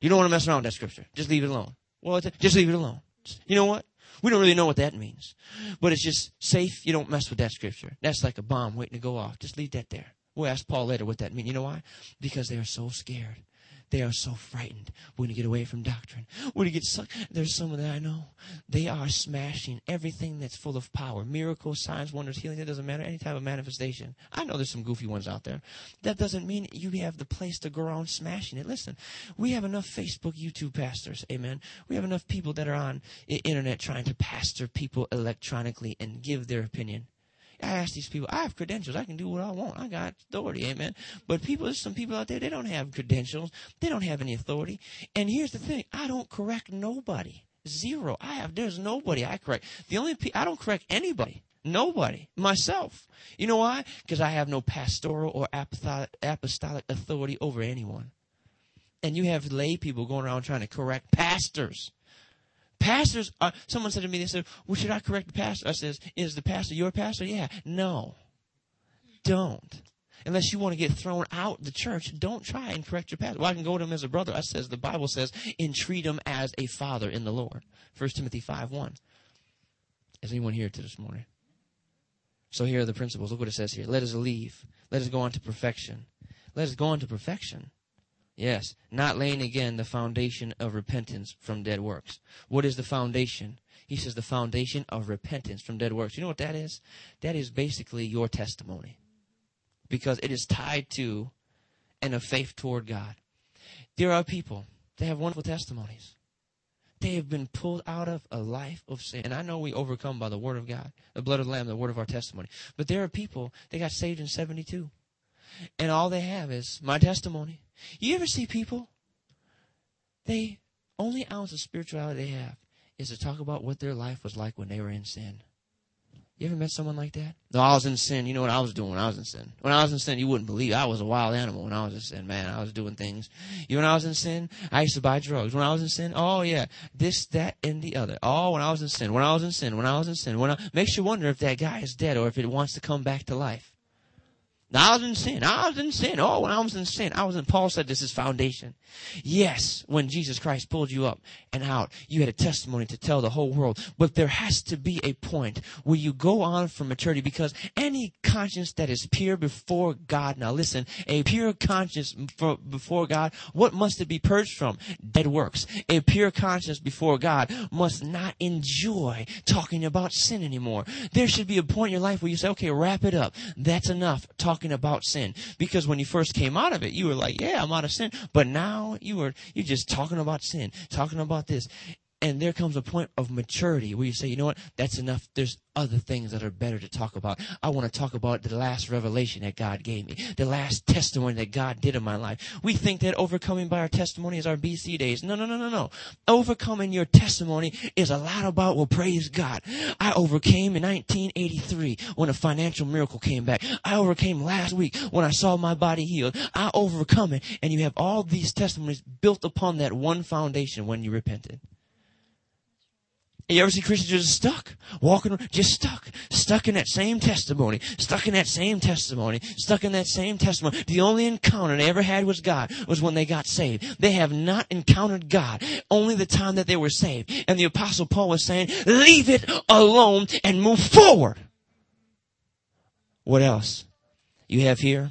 You don't want to mess around with that scripture. Just leave it alone. Well, just leave it alone. You know what? We don't really know what that means. But it's just safe. You don't mess with that scripture. That's like a bomb waiting to go off. Just leave that there. We'll ask Paul later what that means. You know why? Because they are so scared. They are so frightened. We're to get away from doctrine. We're to get sucked. There's someone that I know. They are smashing everything that's full of power. Miracles, signs, wonders, healing. It doesn't matter. Any type of manifestation. I know there's some goofy ones out there. That doesn't mean you have the place to go around smashing it. Listen, we have enough Facebook, YouTube pastors. Amen. We have enough people that are on internet trying to pastor people electronically and give their opinion. I ask these people, I have credentials. I can do what I want. I got authority. Amen. But people, there's some people out there, they don't have credentials. They don't have any authority. And here's the thing. I don't correct nobody. Zero. I have, there's nobody I correct. The only, pe- I don't correct anybody. Nobody. Myself. You know why? Because I have no pastoral or apostolic authority over anyone. And you have lay people going around trying to correct pastors. Pastors are, someone said to me, they said, well, should I correct the pastor? I says, is the pastor your pastor? Yeah. No. Don't. Unless you want to get thrown out the church, don't try and correct your pastor. Well, I can go to him as a brother. I says, the Bible says, entreat him as a father in the Lord. 1 Timothy 5 1. Is anyone here to this morning? So here are the principles. Look what it says here. Let us leave. Let us go on to perfection. Let us go on to perfection. Yes, not laying again the foundation of repentance from dead works. What is the foundation? He says the foundation of repentance from dead works. You know what that is? That is basically your testimony. Because it is tied to and a faith toward God. There are people, they have wonderful testimonies. They have been pulled out of a life of sin. And I know we overcome by the word of God, the blood of the Lamb, the word of our testimony. But there are people, they got saved in 72. And all they have is my testimony. You ever see people? They only ounce of spirituality they have is to talk about what their life was like when they were in sin. You ever met someone like that? No, I was in sin. You know what I was doing when I was in sin? When I was in sin, you wouldn't believe. I was a wild animal when I was in sin. Man, I was doing things. You know, when I was in sin, I used to buy drugs. When I was in sin, oh yeah, this, that, and the other. Oh, when I was in sin, when I was in sin, when I was in sin, when I, makes you wonder if that guy is dead or if it wants to come back to life. I was in sin. I was in sin. Oh, when I was in sin, I was in. Paul said this is foundation. Yes, when Jesus Christ pulled you up and out, you had a testimony to tell the whole world. But there has to be a point where you go on from maturity because any conscience that is pure before God, now listen, a pure conscience before God, what must it be purged from? Dead works. A pure conscience before God must not enjoy talking about sin anymore. There should be a point in your life where you say, okay, wrap it up. That's enough. Talk talking about sin. Because when you first came out of it, you were like, yeah, I'm out of sin. But now you were, you're just talking about sin, talking about this. And there comes a point of maturity where you say, you know what, that's enough. There's other things that are better to talk about. I want to talk about the last revelation that God gave me, the last testimony that God did in my life. We think that overcoming by our testimony is our BC days. No, no, no, no, no. Overcoming your testimony is a lot about, well, praise God. I overcame in 1983 when a financial miracle came back. I overcame last week when I saw my body healed. I overcome it. And you have all these testimonies built upon that one foundation when you repented. You ever see Christians just stuck, walking, just stuck, stuck in that same testimony, stuck in that same testimony, stuck in that same testimony. The only encounter they ever had with God was when they got saved. They have not encountered God, only the time that they were saved. And the apostle Paul was saying, leave it alone and move forward. What else? You have here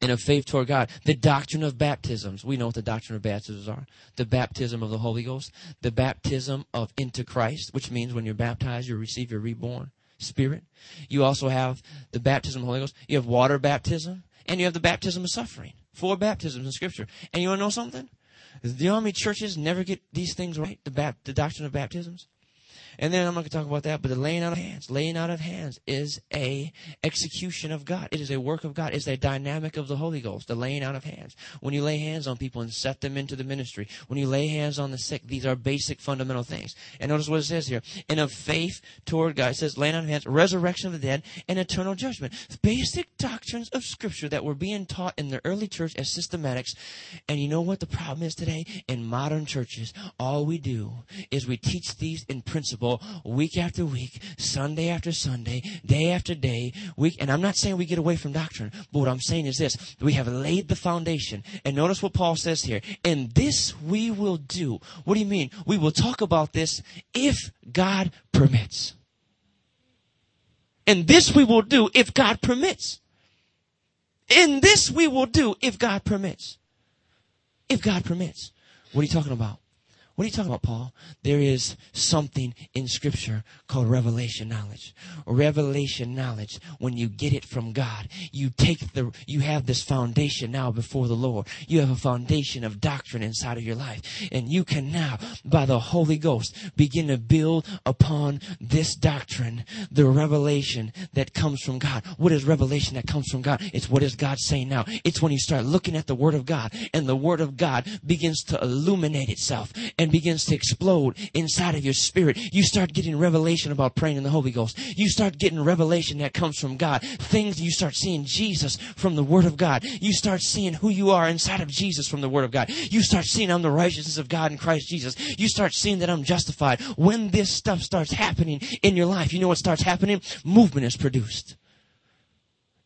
and of faith toward God. The doctrine of baptisms. We know what the doctrine of baptisms are. The baptism of the Holy Ghost, the baptism of into Christ, which means when you're baptized, you receive your reborn spirit. You also have the baptism of the Holy Ghost. You have water baptism, and you have the baptism of suffering. Four baptisms in Scripture. And you want to know something? The many churches never get these things right? The, bap- the doctrine of baptisms? And then I'm not going to talk about that, but the laying out of hands, laying out of hands is a execution of God. It is a work of God. It's a dynamic of the Holy Ghost, the laying out of hands. When you lay hands on people and set them into the ministry, when you lay hands on the sick, these are basic fundamental things. And notice what it says here. And of faith toward God, it says laying out of hands, resurrection of the dead, and eternal judgment. Basic doctrines of scripture that were being taught in the early church as systematics. And you know what the problem is today? In modern churches, all we do is we teach these in principle week after week, Sunday after Sunday, day after day, week. And I'm not saying we get away from doctrine, but what I'm saying is this: we have laid the foundation. And notice what Paul says here. And this we will do. What do you mean? We will talk about this if God permits. And this we will do if God permits. And this we will do if God permits. If God permits. What are you talking about? What are you talking about, Paul? There is something in Scripture called revelation knowledge. Revelation knowledge, when you get it from God, you take the, you have this foundation now before the Lord. You have a foundation of doctrine inside of your life. And you can now, by the Holy Ghost, begin to build upon this doctrine, the revelation that comes from God. What is revelation that comes from God? It's what is God saying now. It's when you start looking at the Word of God and the Word of God begins to illuminate itself and and begins to explode inside of your spirit, you start getting revelation about praying in the Holy Ghost. You start getting revelation that comes from God. Things you start seeing Jesus from the Word of God. You start seeing who you are inside of Jesus from the Word of God. You start seeing I'm the righteousness of God in Christ Jesus. You start seeing that I'm justified. When this stuff starts happening in your life, you know what starts happening? Movement is produced.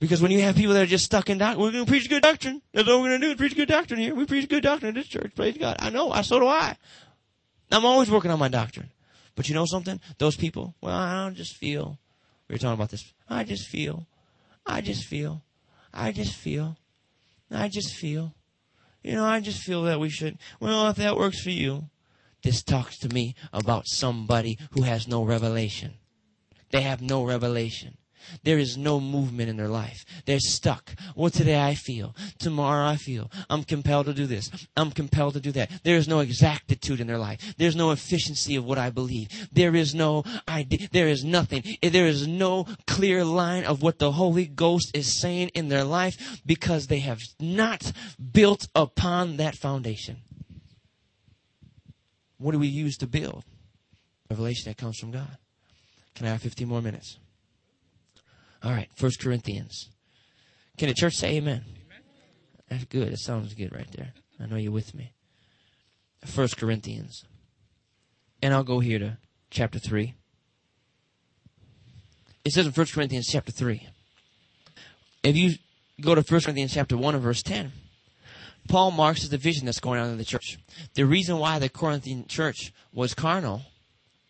Because when you have people that are just stuck in doctrine, we're going to preach good doctrine. That's all we're going to do. is Preach good doctrine here. We preach good doctrine in this church. Praise God. I know. I so do I. I'm always working on my doctrine. But you know something? Those people, well, I don't just feel. We were talking about this. I just feel. I just feel. I just feel. I just feel. You know, I just feel that we should. Well, if that works for you, this talks to me about somebody who has no revelation. They have no revelation. There is no movement in their life. They're stuck. Well, today I feel. Tomorrow I feel. I'm compelled to do this. I'm compelled to do that. There is no exactitude in their life. There's no efficiency of what I believe. There is no idea. There is nothing. There is no clear line of what the Holy Ghost is saying in their life because they have not built upon that foundation. What do we use to build? Revelation that comes from God. Can I have 15 more minutes? All right, First Corinthians. Can the church say amen? That's good. That sounds good right there. I know you're with me. First Corinthians. And I'll go here to chapter 3. It says in First Corinthians chapter 3. If you go to First Corinthians chapter 1 and verse 10, Paul marks the division that's going on in the church. The reason why the Corinthian church was carnal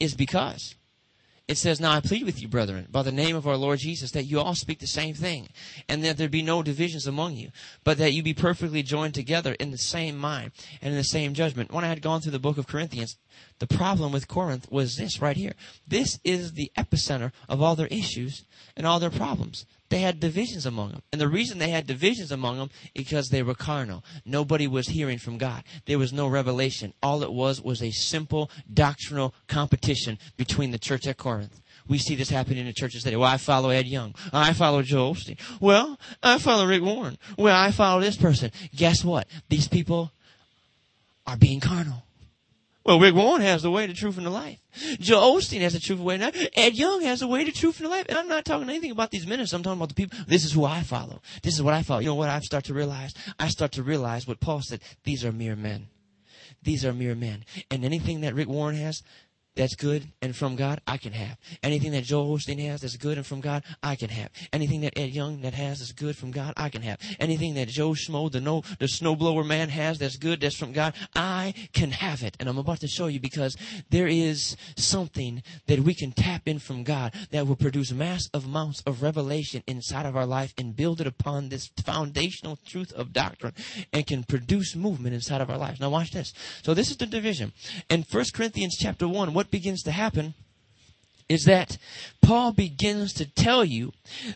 is because it says, Now I plead with you, brethren, by the name of our Lord Jesus, that you all speak the same thing, and that there be no divisions among you, but that you be perfectly joined together in the same mind and in the same judgment. When I had gone through the book of Corinthians, the problem with Corinth was this right here. This is the epicenter of all their issues and all their problems. They had divisions among them. And the reason they had divisions among them is because they were carnal. Nobody was hearing from God. There was no revelation. All it was was a simple doctrinal competition between the church at Corinth. We see this happening in the churches today. Well, I follow Ed Young. I follow Joel Osteen. Well, I follow Rick Warren. Well, I follow this person. Guess what? These people are being carnal. Well, Rick Warren has the way, the truth, and the life. Joe Osteen has the truth, the way, life. Ed Young has the way, the truth, and the life. And I'm not talking anything about these ministers. I'm talking about the people. This is who I follow. This is what I follow. You know what I start to realize? I start to realize what Paul said. These are mere men. These are mere men. And anything that Rick Warren has, that's good and from God, I can have. Anything that Joel Osteen has that's good and from God, I can have. Anything that Ed Young that has that's good from God, I can have. Anything that Joe Schmo, the no, the snowblower man has that's good, that's from God, I can have it. And I'm about to show you because there is something that we can tap in from God that will produce massive amounts of revelation inside of our life and build it upon this foundational truth of doctrine and can produce movement inside of our lives. Now watch this. So this is the division. In 1 Corinthians chapter 1, what begins to happen is that Paul begins to tell you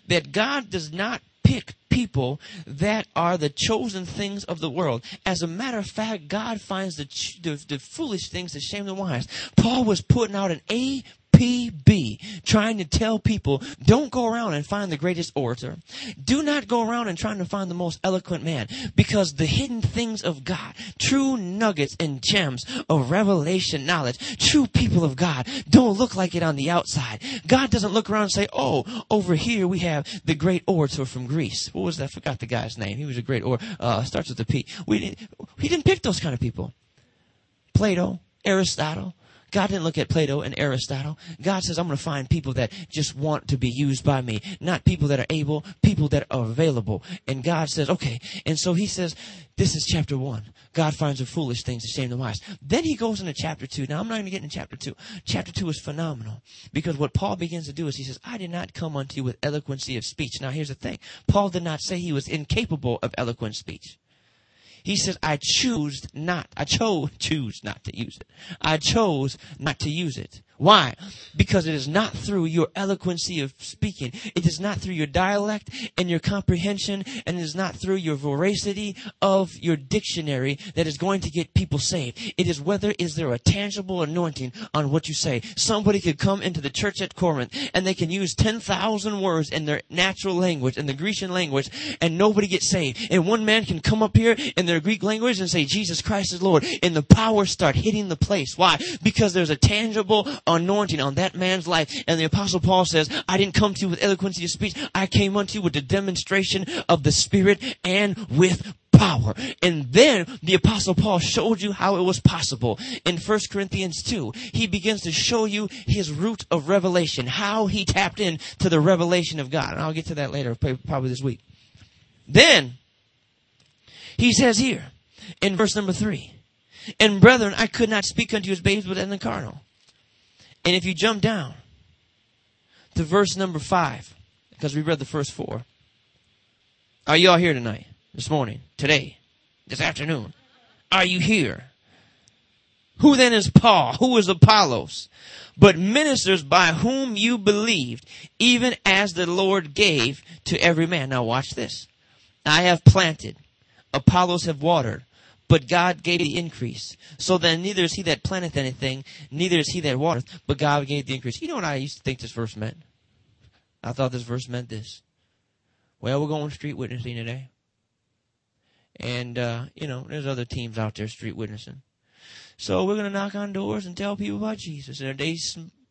that God does not pick people that are the chosen things of the world. As a matter of fact, God finds the, the, the foolish things to shame the wise. Paul was putting out an A PB, trying to tell people, don't go around and find the greatest orator. Do not go around and trying to find the most eloquent man, because the hidden things of God, true nuggets and gems of revelation knowledge, true people of God, don't look like it on the outside. God doesn't look around and say, oh, over here we have the great orator from Greece. What was that? I forgot the guy's name. He was a great orator. Uh, starts with a P. We didn't, he didn't pick those kind of people. Plato, Aristotle, God didn't look at Plato and Aristotle. God says, I'm going to find people that just want to be used by me, not people that are able, people that are available. And God says, okay. And so he says, this is chapter one. God finds the foolish things to shame the wise. Then he goes into chapter two. Now I'm not going to get into chapter two. Chapter two is phenomenal because what Paul begins to do is he says, I did not come unto you with eloquency of speech. Now here's the thing. Paul did not say he was incapable of eloquent speech. He says, I choose not, I chose, choose not to use it. I chose not to use it. Why? Because it is not through your eloquency of speaking. It is not through your dialect and your comprehension, and it is not through your voracity of your dictionary that is going to get people saved. It is whether is there a tangible anointing on what you say. Somebody could come into the church at Corinth and they can use 10,000 words in their natural language, in the Grecian language, and nobody gets saved. And one man can come up here in their Greek language and say, Jesus Christ is Lord, and the power start hitting the place. Why? Because there's a tangible anointing on that man's life. And the apostle Paul says, I didn't come to you with eloquence of speech. I came unto you with the demonstration of the Spirit and with power. And then the apostle Paul showed you how it was possible. In 1 Corinthians 2, he begins to show you his root of revelation, how he tapped in to the revelation of God. And I'll get to that later, probably this week. Then, he says here, in verse number 3, And brethren, I could not speak unto you as babes, but in the carnal. And if you jump down to verse number five, because we read the first four, are you all here tonight, this morning, today, this afternoon? Are you here? Who then is Paul? Who is Apollos? But ministers by whom you believed, even as the Lord gave to every man. Now watch this. I have planted, Apollos have watered, but God gave the increase. So then neither is he that planteth anything, neither is he that watereth, but God gave the increase. You know what I used to think this verse meant? I thought this verse meant this. Well, we're going street witnessing today. And, uh, you know, there's other teams out there street witnessing. So we're going to knock on doors and tell people about Jesus. And they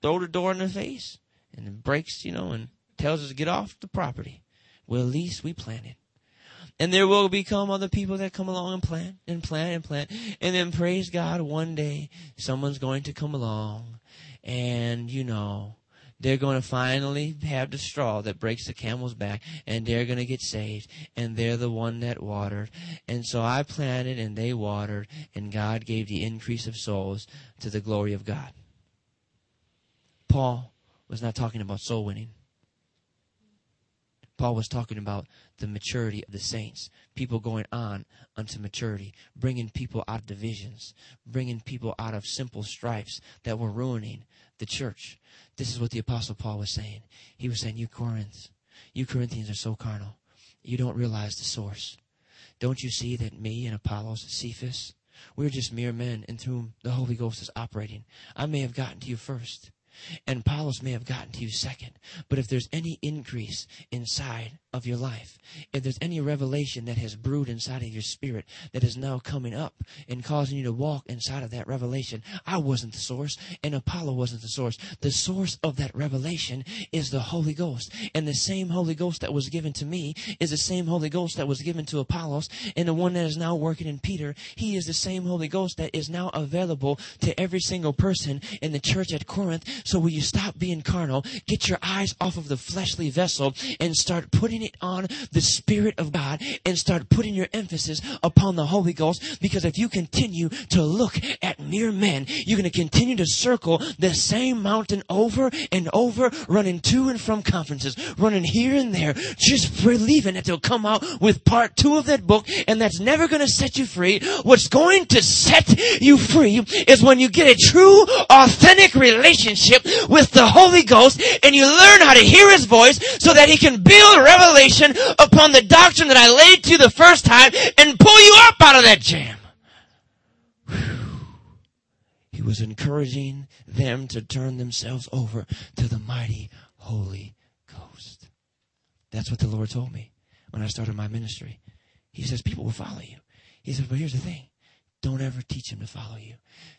throw the door in their face and breaks, you know, and tells us to get off the property. Well, at least we planted. And there will become other people that come along and plant and plant and plant. And then praise God, one day someone's going to come along. And, you know, they're going to finally have the straw that breaks the camel's back and they're going to get saved. And they're the one that watered. And so i planted and they watered and god gave the increase of souls to the glory of god. Paul was not talking about soul winning. Paul was talking about the maturity of the saints, people going on unto maturity, bringing people out of divisions, bringing people out of simple strifes that were ruining the church. This is what the Apostle Paul was saying. He was saying, You Corinth, you Corinthians are so carnal. You don't realize the source. Don't you see that me and Apollos, Cephas, we're just mere men in whom the Holy Ghost is operating. I may have gotten to you first. And Apollos may have gotten to you second. But if there's any increase inside of your life, if there's any revelation that has brewed inside of your spirit that is now coming up and causing you to walk inside of that revelation, I wasn't the source and Apollo wasn't the source. The source of that revelation is the Holy Ghost. And the same Holy Ghost that was given to me is the same Holy Ghost that was given to Apollos and the one that is now working in Peter. He is the same Holy Ghost that is now available to every single person in the church at Corinth so will you stop being carnal, get your eyes off of the fleshly vessel, and start putting it on the Spirit of God, and start putting your emphasis upon the Holy Ghost? Because if you continue to look at mere men, you're going to continue to circle the same mountain over and over, running to and from conferences, running here and there, just believing that they'll come out with part two of that book, and that's never going to set you free. What's going to set you free is when you get a true, authentic relationship with the Holy Ghost and you learn how to hear His voice so that He can build revelation revelation upon the doctrine that I laid to you the first time and pull you up out of that jam. He was encouraging them to turn themselves over to the mighty Holy Ghost. That's what the Lord told me when I started my ministry. He says, people will follow you. He says, but here's the thing. Don't ever teach them to follow you.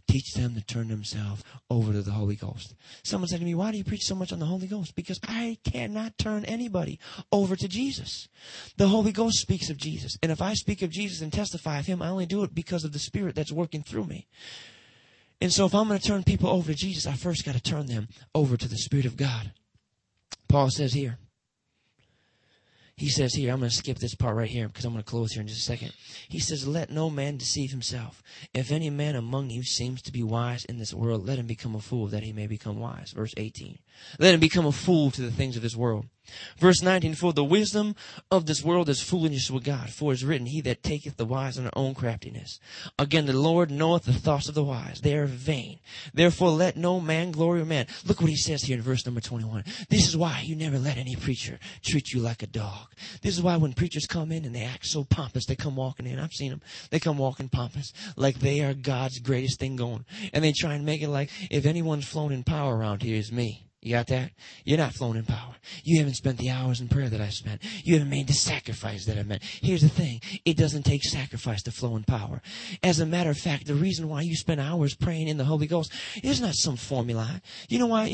Teach them to turn themselves over to the Holy Ghost. Someone said to me, why do you preach so much on the Holy Ghost? Because I cannot turn anybody over to Jesus. The Holy Ghost speaks of Jesus. And if I speak of Jesus and testify of Him, I only do it because of the Spirit that's working through me. And so if I'm going to turn people over to Jesus, I first got to turn them over to the Spirit of God. Paul says here, he says here, I'm going to skip this part right here because I'm going to close here in just a second. He says, Let no man deceive himself. If any man among you seems to be wise in this world, let him become a fool that he may become wise. Verse 18. Let him become a fool to the things of this world. Verse 19, For the wisdom of this world is foolishness with God. For it is written, He that taketh the wise in their own craftiness. Again, the Lord knoweth the thoughts of the wise. They are vain. Therefore, let no man glory man. Look what he says here in verse number 21. This is why you never let any preacher treat you like a dog. This is why when preachers come in and they act so pompous, they come walking in. I've seen them. They come walking pompous, like they are God's greatest thing going. And they try and make it like if anyone's flown in power around here is me. You got that? You're not flown in power. You haven't spent the hours in prayer that I spent. You haven't made the sacrifice that I meant. Here's the thing. It doesn't take sacrifice to flow in power. As a matter of fact, the reason why you spend hours praying in the Holy Ghost is not some formula. You know why?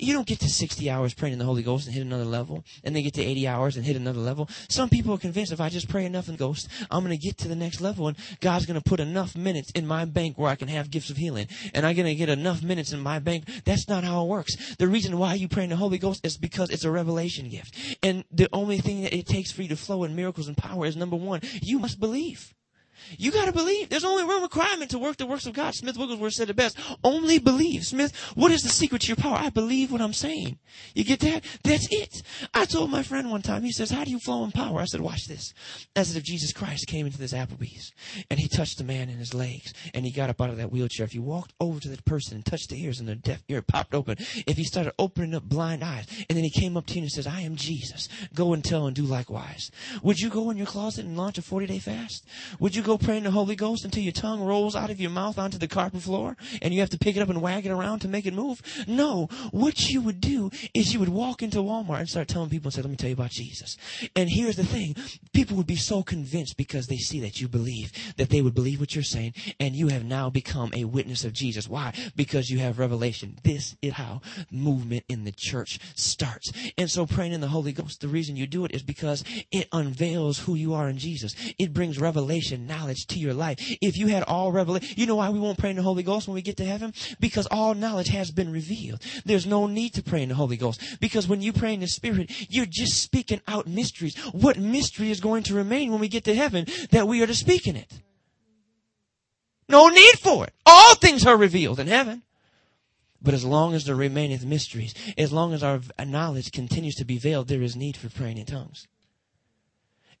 You don't get to 60 hours praying in the Holy Ghost and hit another level, and then get to 80 hours and hit another level. Some people are convinced if I just pray enough in the Ghost, I'm going to get to the next level, and God's going to put enough minutes in my bank where I can have gifts of healing, and I'm going to get enough minutes in my bank. That's not how it works. The reason why you pray in the Holy Ghost is because it's a revelation gift. And the only thing that it takes for you to flow in miracles and power is number one, you must believe. You gotta believe. There's only one requirement to work the works of God. Smith Wigglesworth said it best. Only believe. Smith, what is the secret to your power? I believe what I'm saying. You get that? That's it. I told my friend one time, he says, how do you flow in power? I said, watch this. As if Jesus Christ came into this Applebee's and he touched the man in his legs and he got up out of that wheelchair. If you walked over to that person and touched the ears and the deaf ear popped open, if he started opening up blind eyes and then he came up to you and says, I am Jesus. Go and tell and do likewise. Would you go in your closet and launch a 40 day fast? Would you go pray in the Holy Ghost until your tongue rolls out of your mouth onto the carpet floor and you have to pick it up and wag it around to make it move? No. What you would do is you would walk into Walmart and start telling people and say, let me tell you about Jesus. And here's the thing. People would be so convinced because they see that you believe that they would believe what you're saying and you have now become a witness of Jesus. Why? Because you have revelation. This is how movement in the church starts. And so praying in the Holy Ghost, the reason you do it is because it unveils who you are in Jesus. It brings revelation, knowledge to your life. If you had all revelation, you know why we won't pray in the Holy Ghost when we get to heaven? Because all knowledge has been revealed. There's no need to pray in the Holy Ghost. Because when you pray in the Spirit, you're just speaking out mysteries. What mystery is going to remain when we get to heaven that we are to speak in it? No need for it. All things are revealed in heaven. But as long as there remaineth mysteries, as long as our knowledge continues to be veiled, there is need for praying in tongues.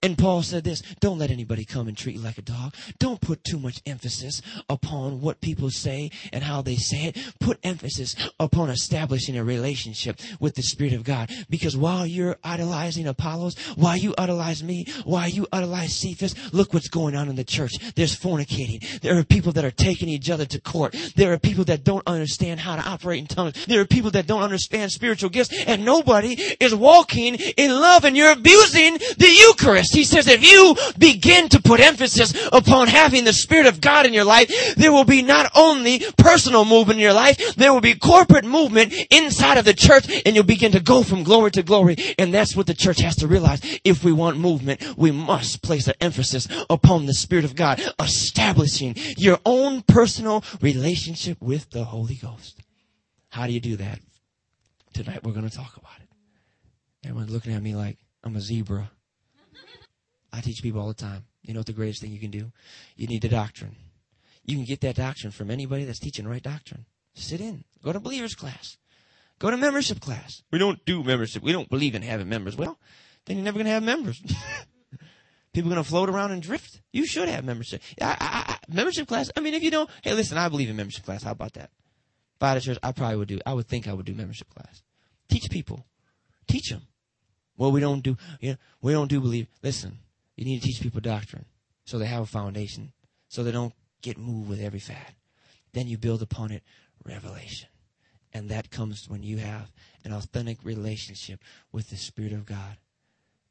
And Paul said this, don't let anybody come and treat you like a dog. Don't put too much emphasis upon what people say and how they say it. Put emphasis upon establishing a relationship with the Spirit of God. Because while you're idolizing Apollos, while you idolize me, while you idolize Cephas, look what's going on in the church. There's fornicating. There are people that are taking each other to court. There are people that don't understand how to operate in tongues. There are people that don't understand spiritual gifts and nobody is walking in love and you're abusing the Eucharist. He says if you begin to put emphasis upon having the Spirit of God in your life, there will be not only personal movement in your life, there will be corporate movement inside of the church and you'll begin to go from glory to glory. And that's what the church has to realize. If we want movement, we must place an emphasis upon the Spirit of God, establishing your own personal relationship with the Holy Ghost. How do you do that? Tonight we're going to talk about it. Everyone's looking at me like I'm a zebra. I teach people all the time. You know what the greatest thing you can do? You need the doctrine. You can get that doctrine from anybody that's teaching right doctrine. Sit in. Go to believers class. Go to membership class. We don't do membership. We don't believe in having members. Well, then you're never going to have members. People going to float around and drift. You should have membership. I, I, I, membership class. I mean, if you don't, hey, listen, I believe in membership class. How about that? Had a church, I probably would do. I would think I would do membership class. Teach people. Teach them. Well, we don't do, you know, we don't do believe. Listen, you need to teach people doctrine so they have a foundation, so they don't get moved with every fad. Then you build upon it revelation. And that comes when you have an authentic relationship with the Spirit of God.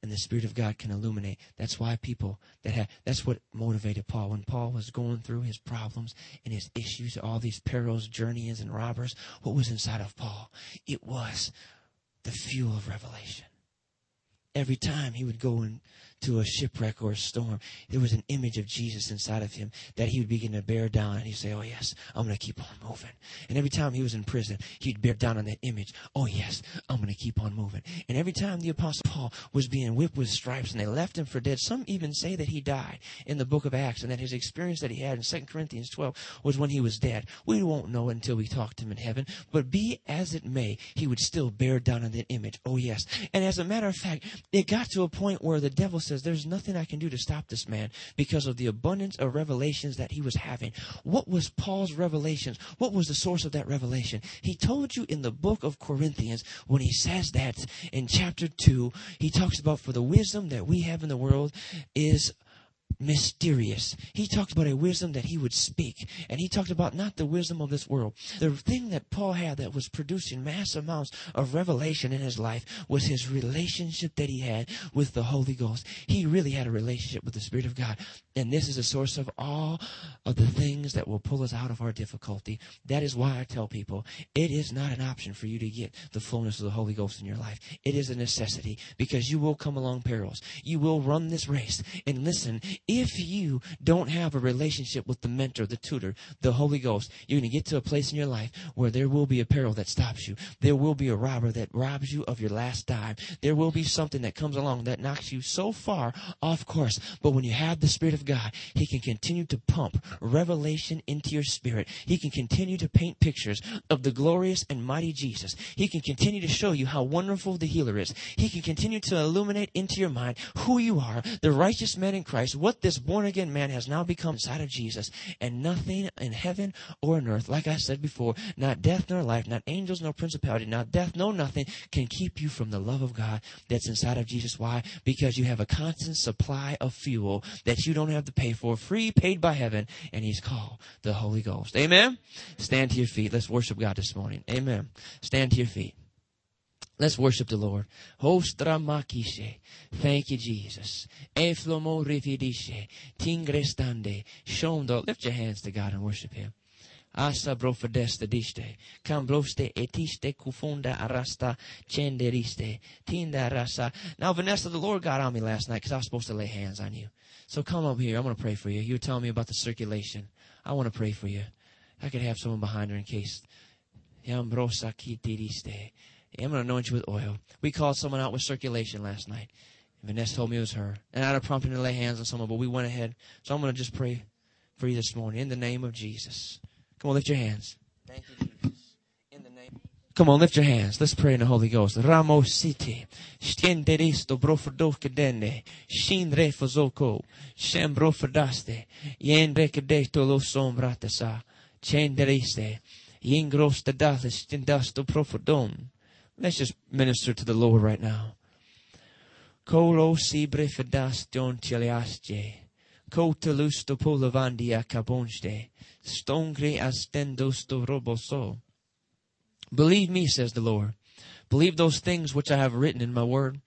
And the Spirit of God can illuminate. That's why people that have, that's what motivated Paul. When Paul was going through his problems and his issues, all these perils, journeyings, and robbers, what was inside of Paul? It was the fuel of revelation. Every time he would go in, to a shipwreck or a storm, there was an image of Jesus inside of him that he would begin to bear down. And he'd say, Oh, yes, I'm going to keep on moving. And every time he was in prison, he'd bear down on that image. Oh, yes, I'm going to keep on moving. And every time the Apostle Paul was being whipped with stripes and they left him for dead, some even say that he died in the book of Acts and that his experience that he had in 2 Corinthians 12 was when he was dead. We won't know until we talk to him in heaven. But be as it may, he would still bear down on that image. Oh, yes. And as a matter of fact, it got to a point where the devil says, There's nothing I can do to stop this man because of the abundance of revelations that he was having. What was Paul's revelations? What was the source of that revelation? He told you in the book of Corinthians when he says that in chapter 2, he talks about for the wisdom that we have in the world is mysterious. He talked about a wisdom that he would speak. And he talked about not the wisdom of this world. The thing that Paul had that was producing mass amounts of revelation in his life was his relationship that he had with the Holy Ghost. He really had a relationship with the Spirit of God. And this is a source of all of the things that will pull us out of our difficulty. That is why I tell people it is not an option for you to get the fullness of the Holy Ghost in your life. It is a necessity because you will come along perils. You will run this race. And listen, if you don't have a relationship with the mentor, the tutor, the Holy Ghost, you're going to get to a place in your life where there will be a peril that stops you. There will be a robber that robs you of your last dime. There will be something that comes along that knocks you so far off course. But when you have the Spirit of God, He can continue to pump revelation into your spirit. He can continue to paint pictures of the glorious and mighty Jesus. He can continue to show you how wonderful the healer is. He can continue to illuminate into your mind who you are, the righteous man in Christ, what this born again man has now become inside of Jesus. And nothing in heaven or on earth, like I said before, not death nor life, not angels nor principality, not death, no nothing can keep you from the love of God that's inside of Jesus. Why? Because you have a constant supply of fuel that you don't have to pay for, free, paid by heaven, and He's called the Holy Ghost. Amen? Stand to your feet. Let's worship God this morning. Amen. Stand to your feet. Let's worship the Lord. Hostramakishe. Thank you, Jesus. Eflomo rifidishe. Tingrestande. Shondo. Lift your hands to God and worship Him. Asa brofadesta diste. Cambroste etiste kufunda arasta chenderiste. Tinda arasa. Now, Vanessa, the Lord got on me last night because I was supposed to lay hands on you. So come up here. I'm going to pray for you. You were telling me about the circulation. I want to pray for you. I could have someone behind her in case. Yambrosa kitiriste. I'm going to anoint you with oil. We called someone out with circulation last night. Vanessa told me it was her. And I had a prompting to lay hands on someone, but we went ahead. So I'm going to just pray for you this morning in the name of Jesus. Come on, lift your hands. Thank you, Jesus. In the name. Come on, lift your hands. Let's pray in the Holy Ghost. Ramo City. Stenderisto brofodokadene. Shinre fazoko. Shembrofadaste. Yendre kadeto lo sombratasa. Chenderiste. Yingros dalis stendasto profodon. Let's just minister to the Lord right now. Kolo sibre fedas don teliasje. Kotelusto polavandia cabonste. Stongre astendosto roboso. Believe me, says the Lord. Believe those things which I have written in my word.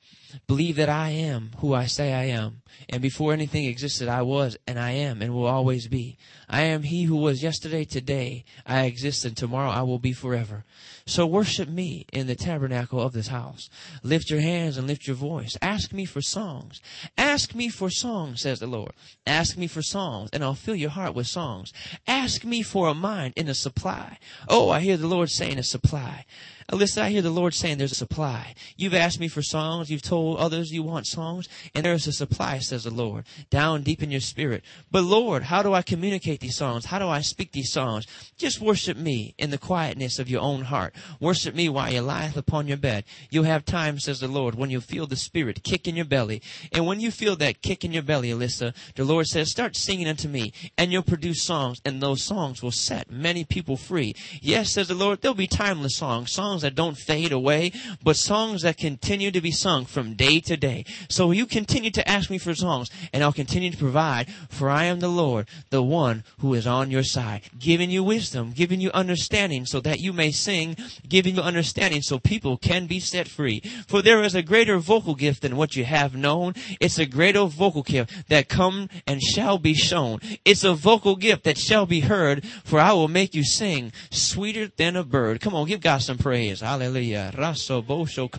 Believe that I am who I say I am. And before anything existed, I was and I am and will always be. I am he who was yesterday, today. I exist and tomorrow I will be forever. So worship me in the tabernacle of this house. Lift your hands and lift your voice. Ask me for songs. Ask me for songs, says the Lord. Ask me for songs and I'll fill your heart with songs. Ask me for a mind in a supply. Oh, I hear the Lord saying a supply. Listen, I hear the Lord saying there's a supply. You've asked me for songs. You've told others you want songs. And there's a supply, says the Lord, down deep in your spirit. But Lord, how do I communicate these songs? How do I speak these songs? Just worship me in the quietness of your own heart. Worship me while you lieth upon your bed. You'll have time, says the Lord, when you feel the Spirit kick in your belly. And when you feel that kick in your belly, Alyssa, the Lord says, start singing unto me, and you'll produce songs, and those songs will set many people free. Yes, says the Lord, there'll be timeless songs, songs that don't fade away but songs that continue to be sung from day to day. So you continue to ask me for songs, and I'll continue to provide, for I am the Lord, the one who is on your side, giving you wisdom, giving you understanding so that you may sing, giving you understanding so people can be set free. For there is a greater vocal gift than what you have known. It's a greater vocal gift that come and shall be shown. It's a vocal gift that shall be heard, for I will make you sing sweeter than a bird. Come on, give God some praise. Hallelujah. Bosho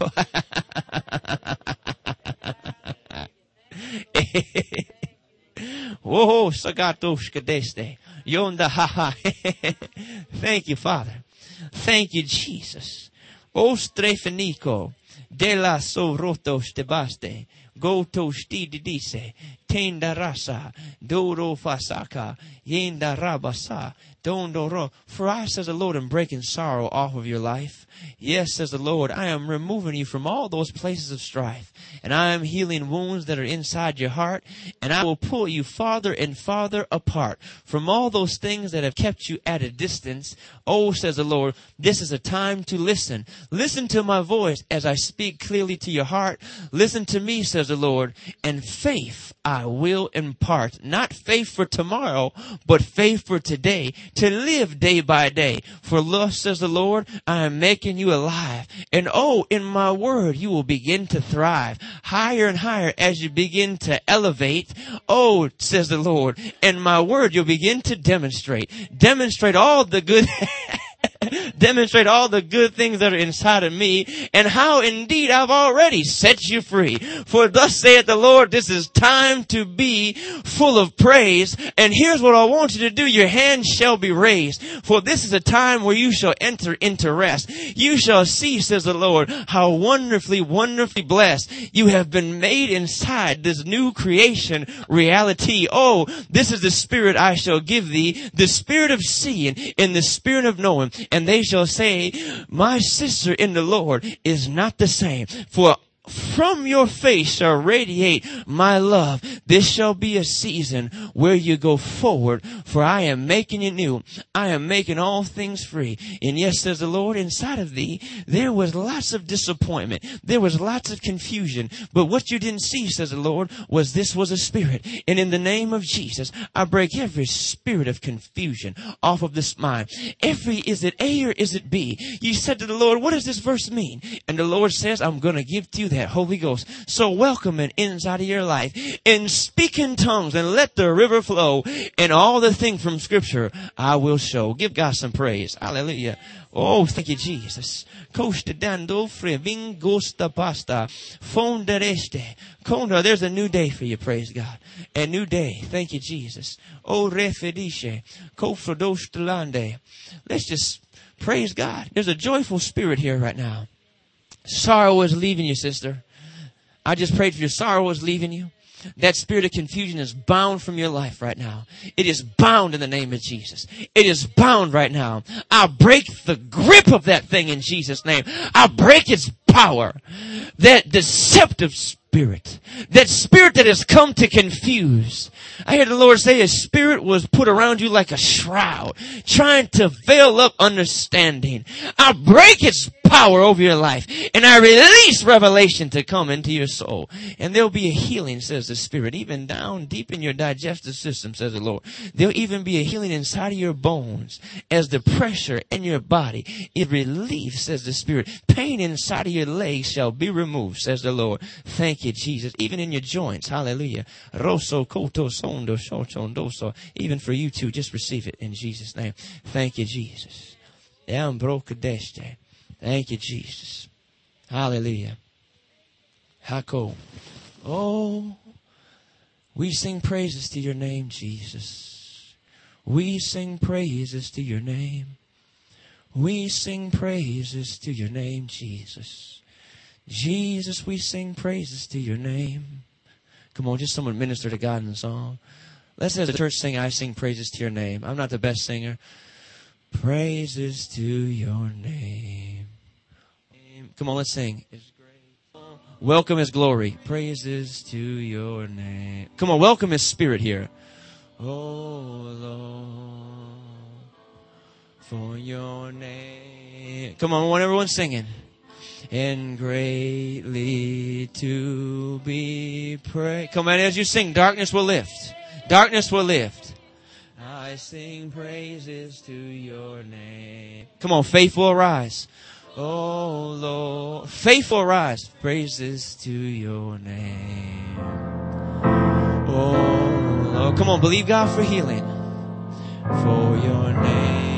Whoa, sagatosh kadeste. Yonda ha ha. Thank you, Father. Thank you, Jesus. O strefenico. De la sorotos te baste. Go to stididise. Tenda rasa. Doro fasaka. Yenda rabasa. Dondoro. For I, says the Lord, am breaking sorrow off of your life. Yes, says the Lord, I am removing you from all those places of strife, and I am healing wounds that are inside your heart, and I will pull you farther and farther apart from all those things that have kept you at a distance. Oh, says the Lord, this is a time to listen. Listen to my voice as I speak clearly to your heart. Listen to me, says the Lord, and faith I will impart. Not faith for tomorrow, but faith for today, to live day by day. For thus says the Lord, I am making you alive. And oh, in my word, you will begin to thrive higher and higher as you begin to elevate. Oh, says the Lord, in my word, you'll begin to demonstrate, demonstrate all the good demonstrate all the good things that are inside of me and how indeed I've already set you free. For thus saith the Lord, this is time to be full of praise. And here's what I want you to do. Your hand shall be raised. For this is a time where you shall enter into rest. You shall see, says the Lord, how wonderfully, wonderfully blessed you have been made inside this new creation reality. Oh, this is the spirit I shall give thee, the spirit of seeing and the spirit of knowing and they shall say, my sister in the Lord is not the same. For from your face shall radiate my love. This shall be a season where you go forward, for I am making you new. I am making all things free. And yes, says the Lord, inside of thee, there was lots of disappointment. There was lots of confusion. But what you didn't see, says the Lord, was this was a spirit. And in the name of Jesus, I break every spirit of confusion off of this mind. Every, is it A or is it B? You said to the Lord, what does this verse mean? And the Lord says, I'm going to give to you that Holy Ghost. So welcome it inside of your life and speak in tongues and let the river flow and all the things from scripture I will show. Give God some praise. Hallelujah. Oh, thank you, Jesus. Costa dando frevingosta pasta. Fondereste. Conda, there's a new day for you, praise God. A new day. Thank you, Jesus. Oh, refedice. Kofrodostelande. Let's just praise God. There's a joyful spirit here right now. Sorrow is leaving you, sister. I just prayed for your sorrow is leaving you. That spirit of confusion is bound from your life right now. It is bound in the name of Jesus. It is bound right now. I break the grip of that thing in Jesus' name. I break its power. That deceptive spirit. That spirit that has come to confuse. I hear the Lord say a spirit was put around you like a shroud, trying to veil up understanding. I break its power over your life and I release revelation to come into your soul. And there'll be a healing, says the Spirit, even down deep in your digestive system, says the Lord. There'll even be a healing inside of your bones as the pressure in your body it relieves, says the Spirit. Pain inside of your legs shall be removed, says the Lord. Thank you, Jesus. Even in your joints. Hallelujah. Rosso koto sondo shochondoso. Even for you too, just receive it in Jesus' name. Thank you, Jesus. Thank you, Jesus. Hallelujah. Hako. Oh, we sing praises to your name, Jesus. We sing praises to your name. We sing praises to your name, Jesus. Jesus, we sing praises to your name. Come on, just someone minister to God in the song. Let's as a church sing, I sing praises to your name. I'm not the best singer. Praises to your name. Come on, let's sing. Welcome His glory. Praises to your name. Come on, welcome His Spirit here. Oh Lord, for your name. Come on, want everyone singing. and greatly to be praised. Come on, as you sing, darkness will lift. Darkness will lift. I sing praises to your name. Come on, faith will arise. Oh Lord, faith will rise. Praises to your name. Oh Lord, come on, believe God for healing. For your name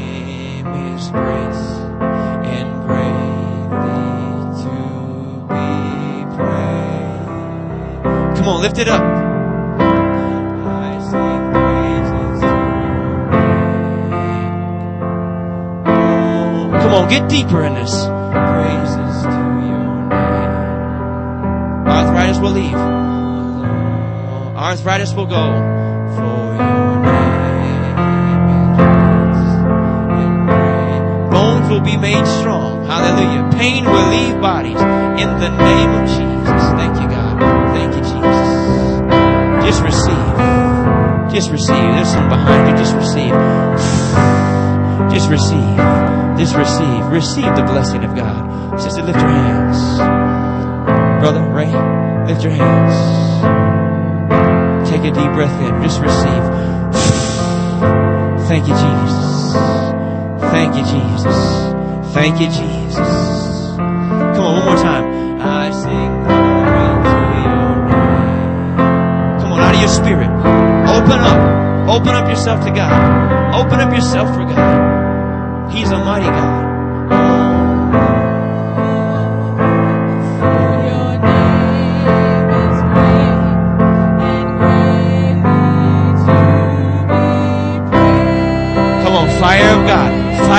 Come on, lift it up. Come on, get deeper in this. Praises to your name. Arthritis will leave. Arthritis will go. Will be made strong. Hallelujah. Pain will leave bodies. In the name of Jesus. Thank you, God. Thank you, Jesus. Just receive. Just receive. There's some behind you. Just receive. Just receive. Just receive. Receive the blessing of God. Sister, lift your hands. Brother Ray, lift your hands. Take a deep breath in. Just receive. Thank you, Jesus. Thank you, Jesus. Thank you, Jesus. Come on, one more time. I sing glory to your name. Come on, out of your spirit. Open up. Open up yourself to God. Open up yourself for God. He's a mighty God.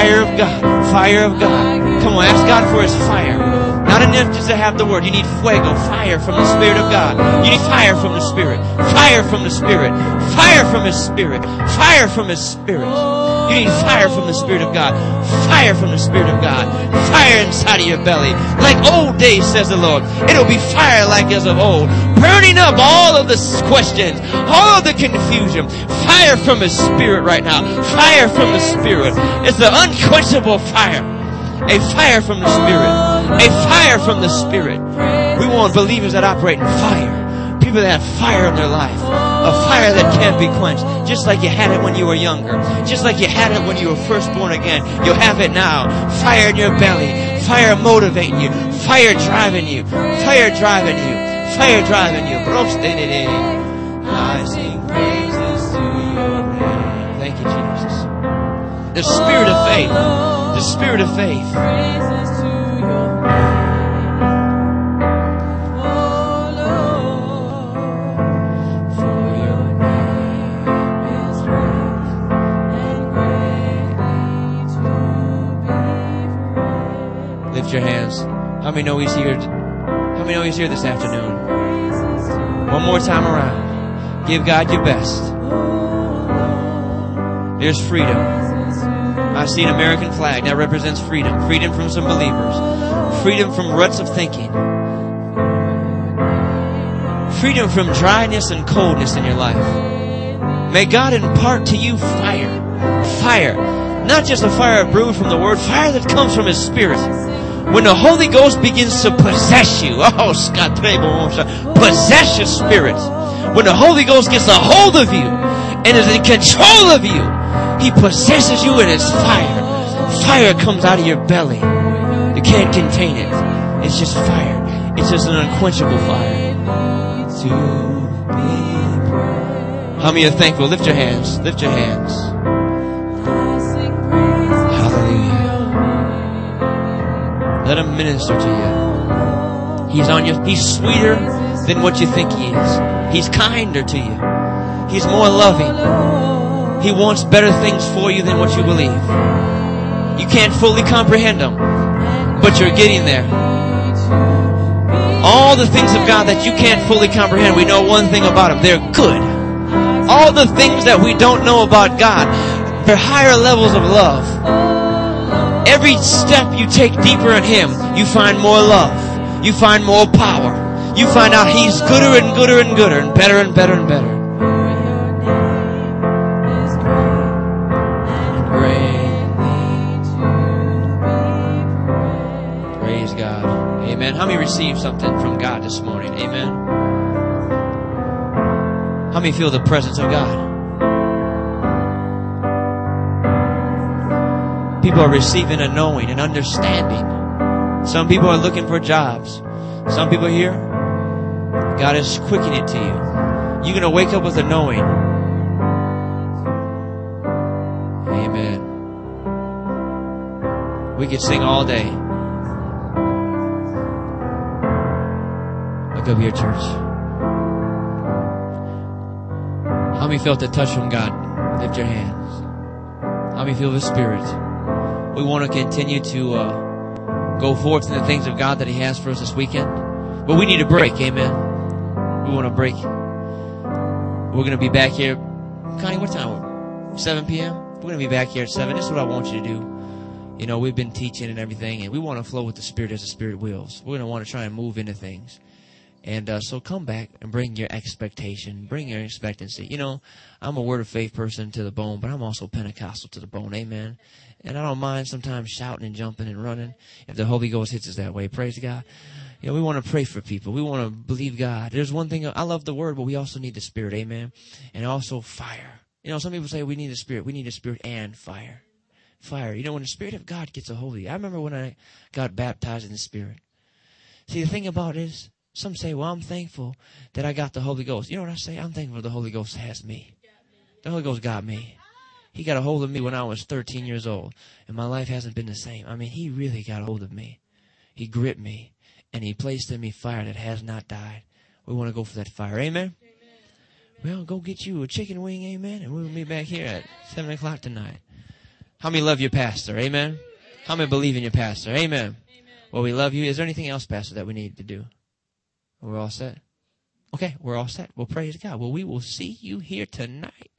Fire of God, fire of God. Come on, ask God for His fire. Not enough just to have the word. You need fuego, fire from the Spirit of God. You need fire from the Spirit, fire from the Spirit, fire from His Spirit, fire from His Spirit. You need fire from the Spirit of God, fire from the Spirit of God, fire inside of your belly. Like old days, says the Lord. It'll be fire like as of old, burning up all of the questions, all of the confusion. Fire from His Spirit right now. Fire from the Spirit. It's the unquenchable fire. A fire from the Spirit. A fire from the Spirit. We want believers that operate in fire. People that have fire in their life. A fire that can't be quenched. Just like you had it when you were younger. Just like you had it when you were first born again. You'll have it now. Fire in your belly. Fire motivating you. Fire driving you. Fire driving you. Fire driving you. I sing praises to your name. Thank you, Jesus. The spirit of faith. The spirit of faith. Your hands. How many know he's here? How many know he's here this afternoon? One more time around. Give God your best. There's freedom. I see an American flag that represents freedom. Freedom from some believers. Freedom from ruts of thinking. Freedom from dryness and coldness in your life. May God impart to you fire. Fire. Not just a fire brewed from the word, fire that comes from his spirit. When the Holy Ghost begins to possess you, oh, Scott, possess your spirit. When the Holy Ghost gets a hold of you and is in control of you, he possesses you in his fire. Fire comes out of your belly. You can't contain it. It's just fire. It's just an unquenchable fire. How many are thankful? Lift your hands. Lift your hands. Minister to you. He's on you. He's sweeter than what you think he is. He's kinder to you. He's more loving. He wants better things for you than what you believe. You can't fully comprehend them, but you're getting there. All the things of God that you can't fully comprehend, we know one thing about them. They're good. All the things that we don't know about God, they're higher levels of love. Every step you take deeper in Him, you find more love. You find more power. You find out He's gooder and gooder and gooder and better and better and better. Praise God. Amen. How many received something from God this morning? Amen. How many feel the presence of God? People are receiving a knowing and understanding. Some people are looking for jobs. Some people here, God is quickening it to you. You're going to wake up with a knowing. Amen. We could sing all day. Look up here, church. How many felt the touch from God? Lift your hands. How many feel the Spirit? We want to continue to uh, go forth in the things of God that He has for us this weekend. But we need a break, amen. We want a break. We're going to be back here. Connie, what time? 7 p.m.? We're going to be back here at 7. This is what I want you to do. You know, we've been teaching and everything, and we want to flow with the Spirit as the Spirit wills. We're going to want to try and move into things. And uh, so come back and bring your expectation, bring your expectancy. You know, I'm a word of faith person to the bone, but I'm also Pentecostal to the bone. Amen. And I don't mind sometimes shouting and jumping and running if the Holy Ghost hits us that way. Praise God. You know, we want to pray for people. We want to believe God. There's one thing, I love the word, but we also need the Spirit. Amen. And also fire. You know, some people say we need the Spirit. We need the Spirit and fire. Fire. You know, when the Spirit of God gets a hold of you. I remember when I got baptized in the Spirit. See, the thing about it is, some say, well, I'm thankful that I got the Holy Ghost. You know what I say? I'm thankful the Holy Ghost has me. The Holy Ghost got me. He got a hold of me when I was 13 years old, and my life hasn't been the same. I mean, he really got a hold of me. He gripped me, and he placed in me fire that has not died. We want to go for that fire. Amen? amen? Well, go get you a chicken wing, amen, and we'll meet back here at 7 o'clock tonight. How many love your pastor? Amen? How many believe in your pastor? Amen. Well, we love you. Is there anything else, Pastor, that we need to do? We're all set. Okay, we're all set. Well, praise God. Well, we will see you here tonight at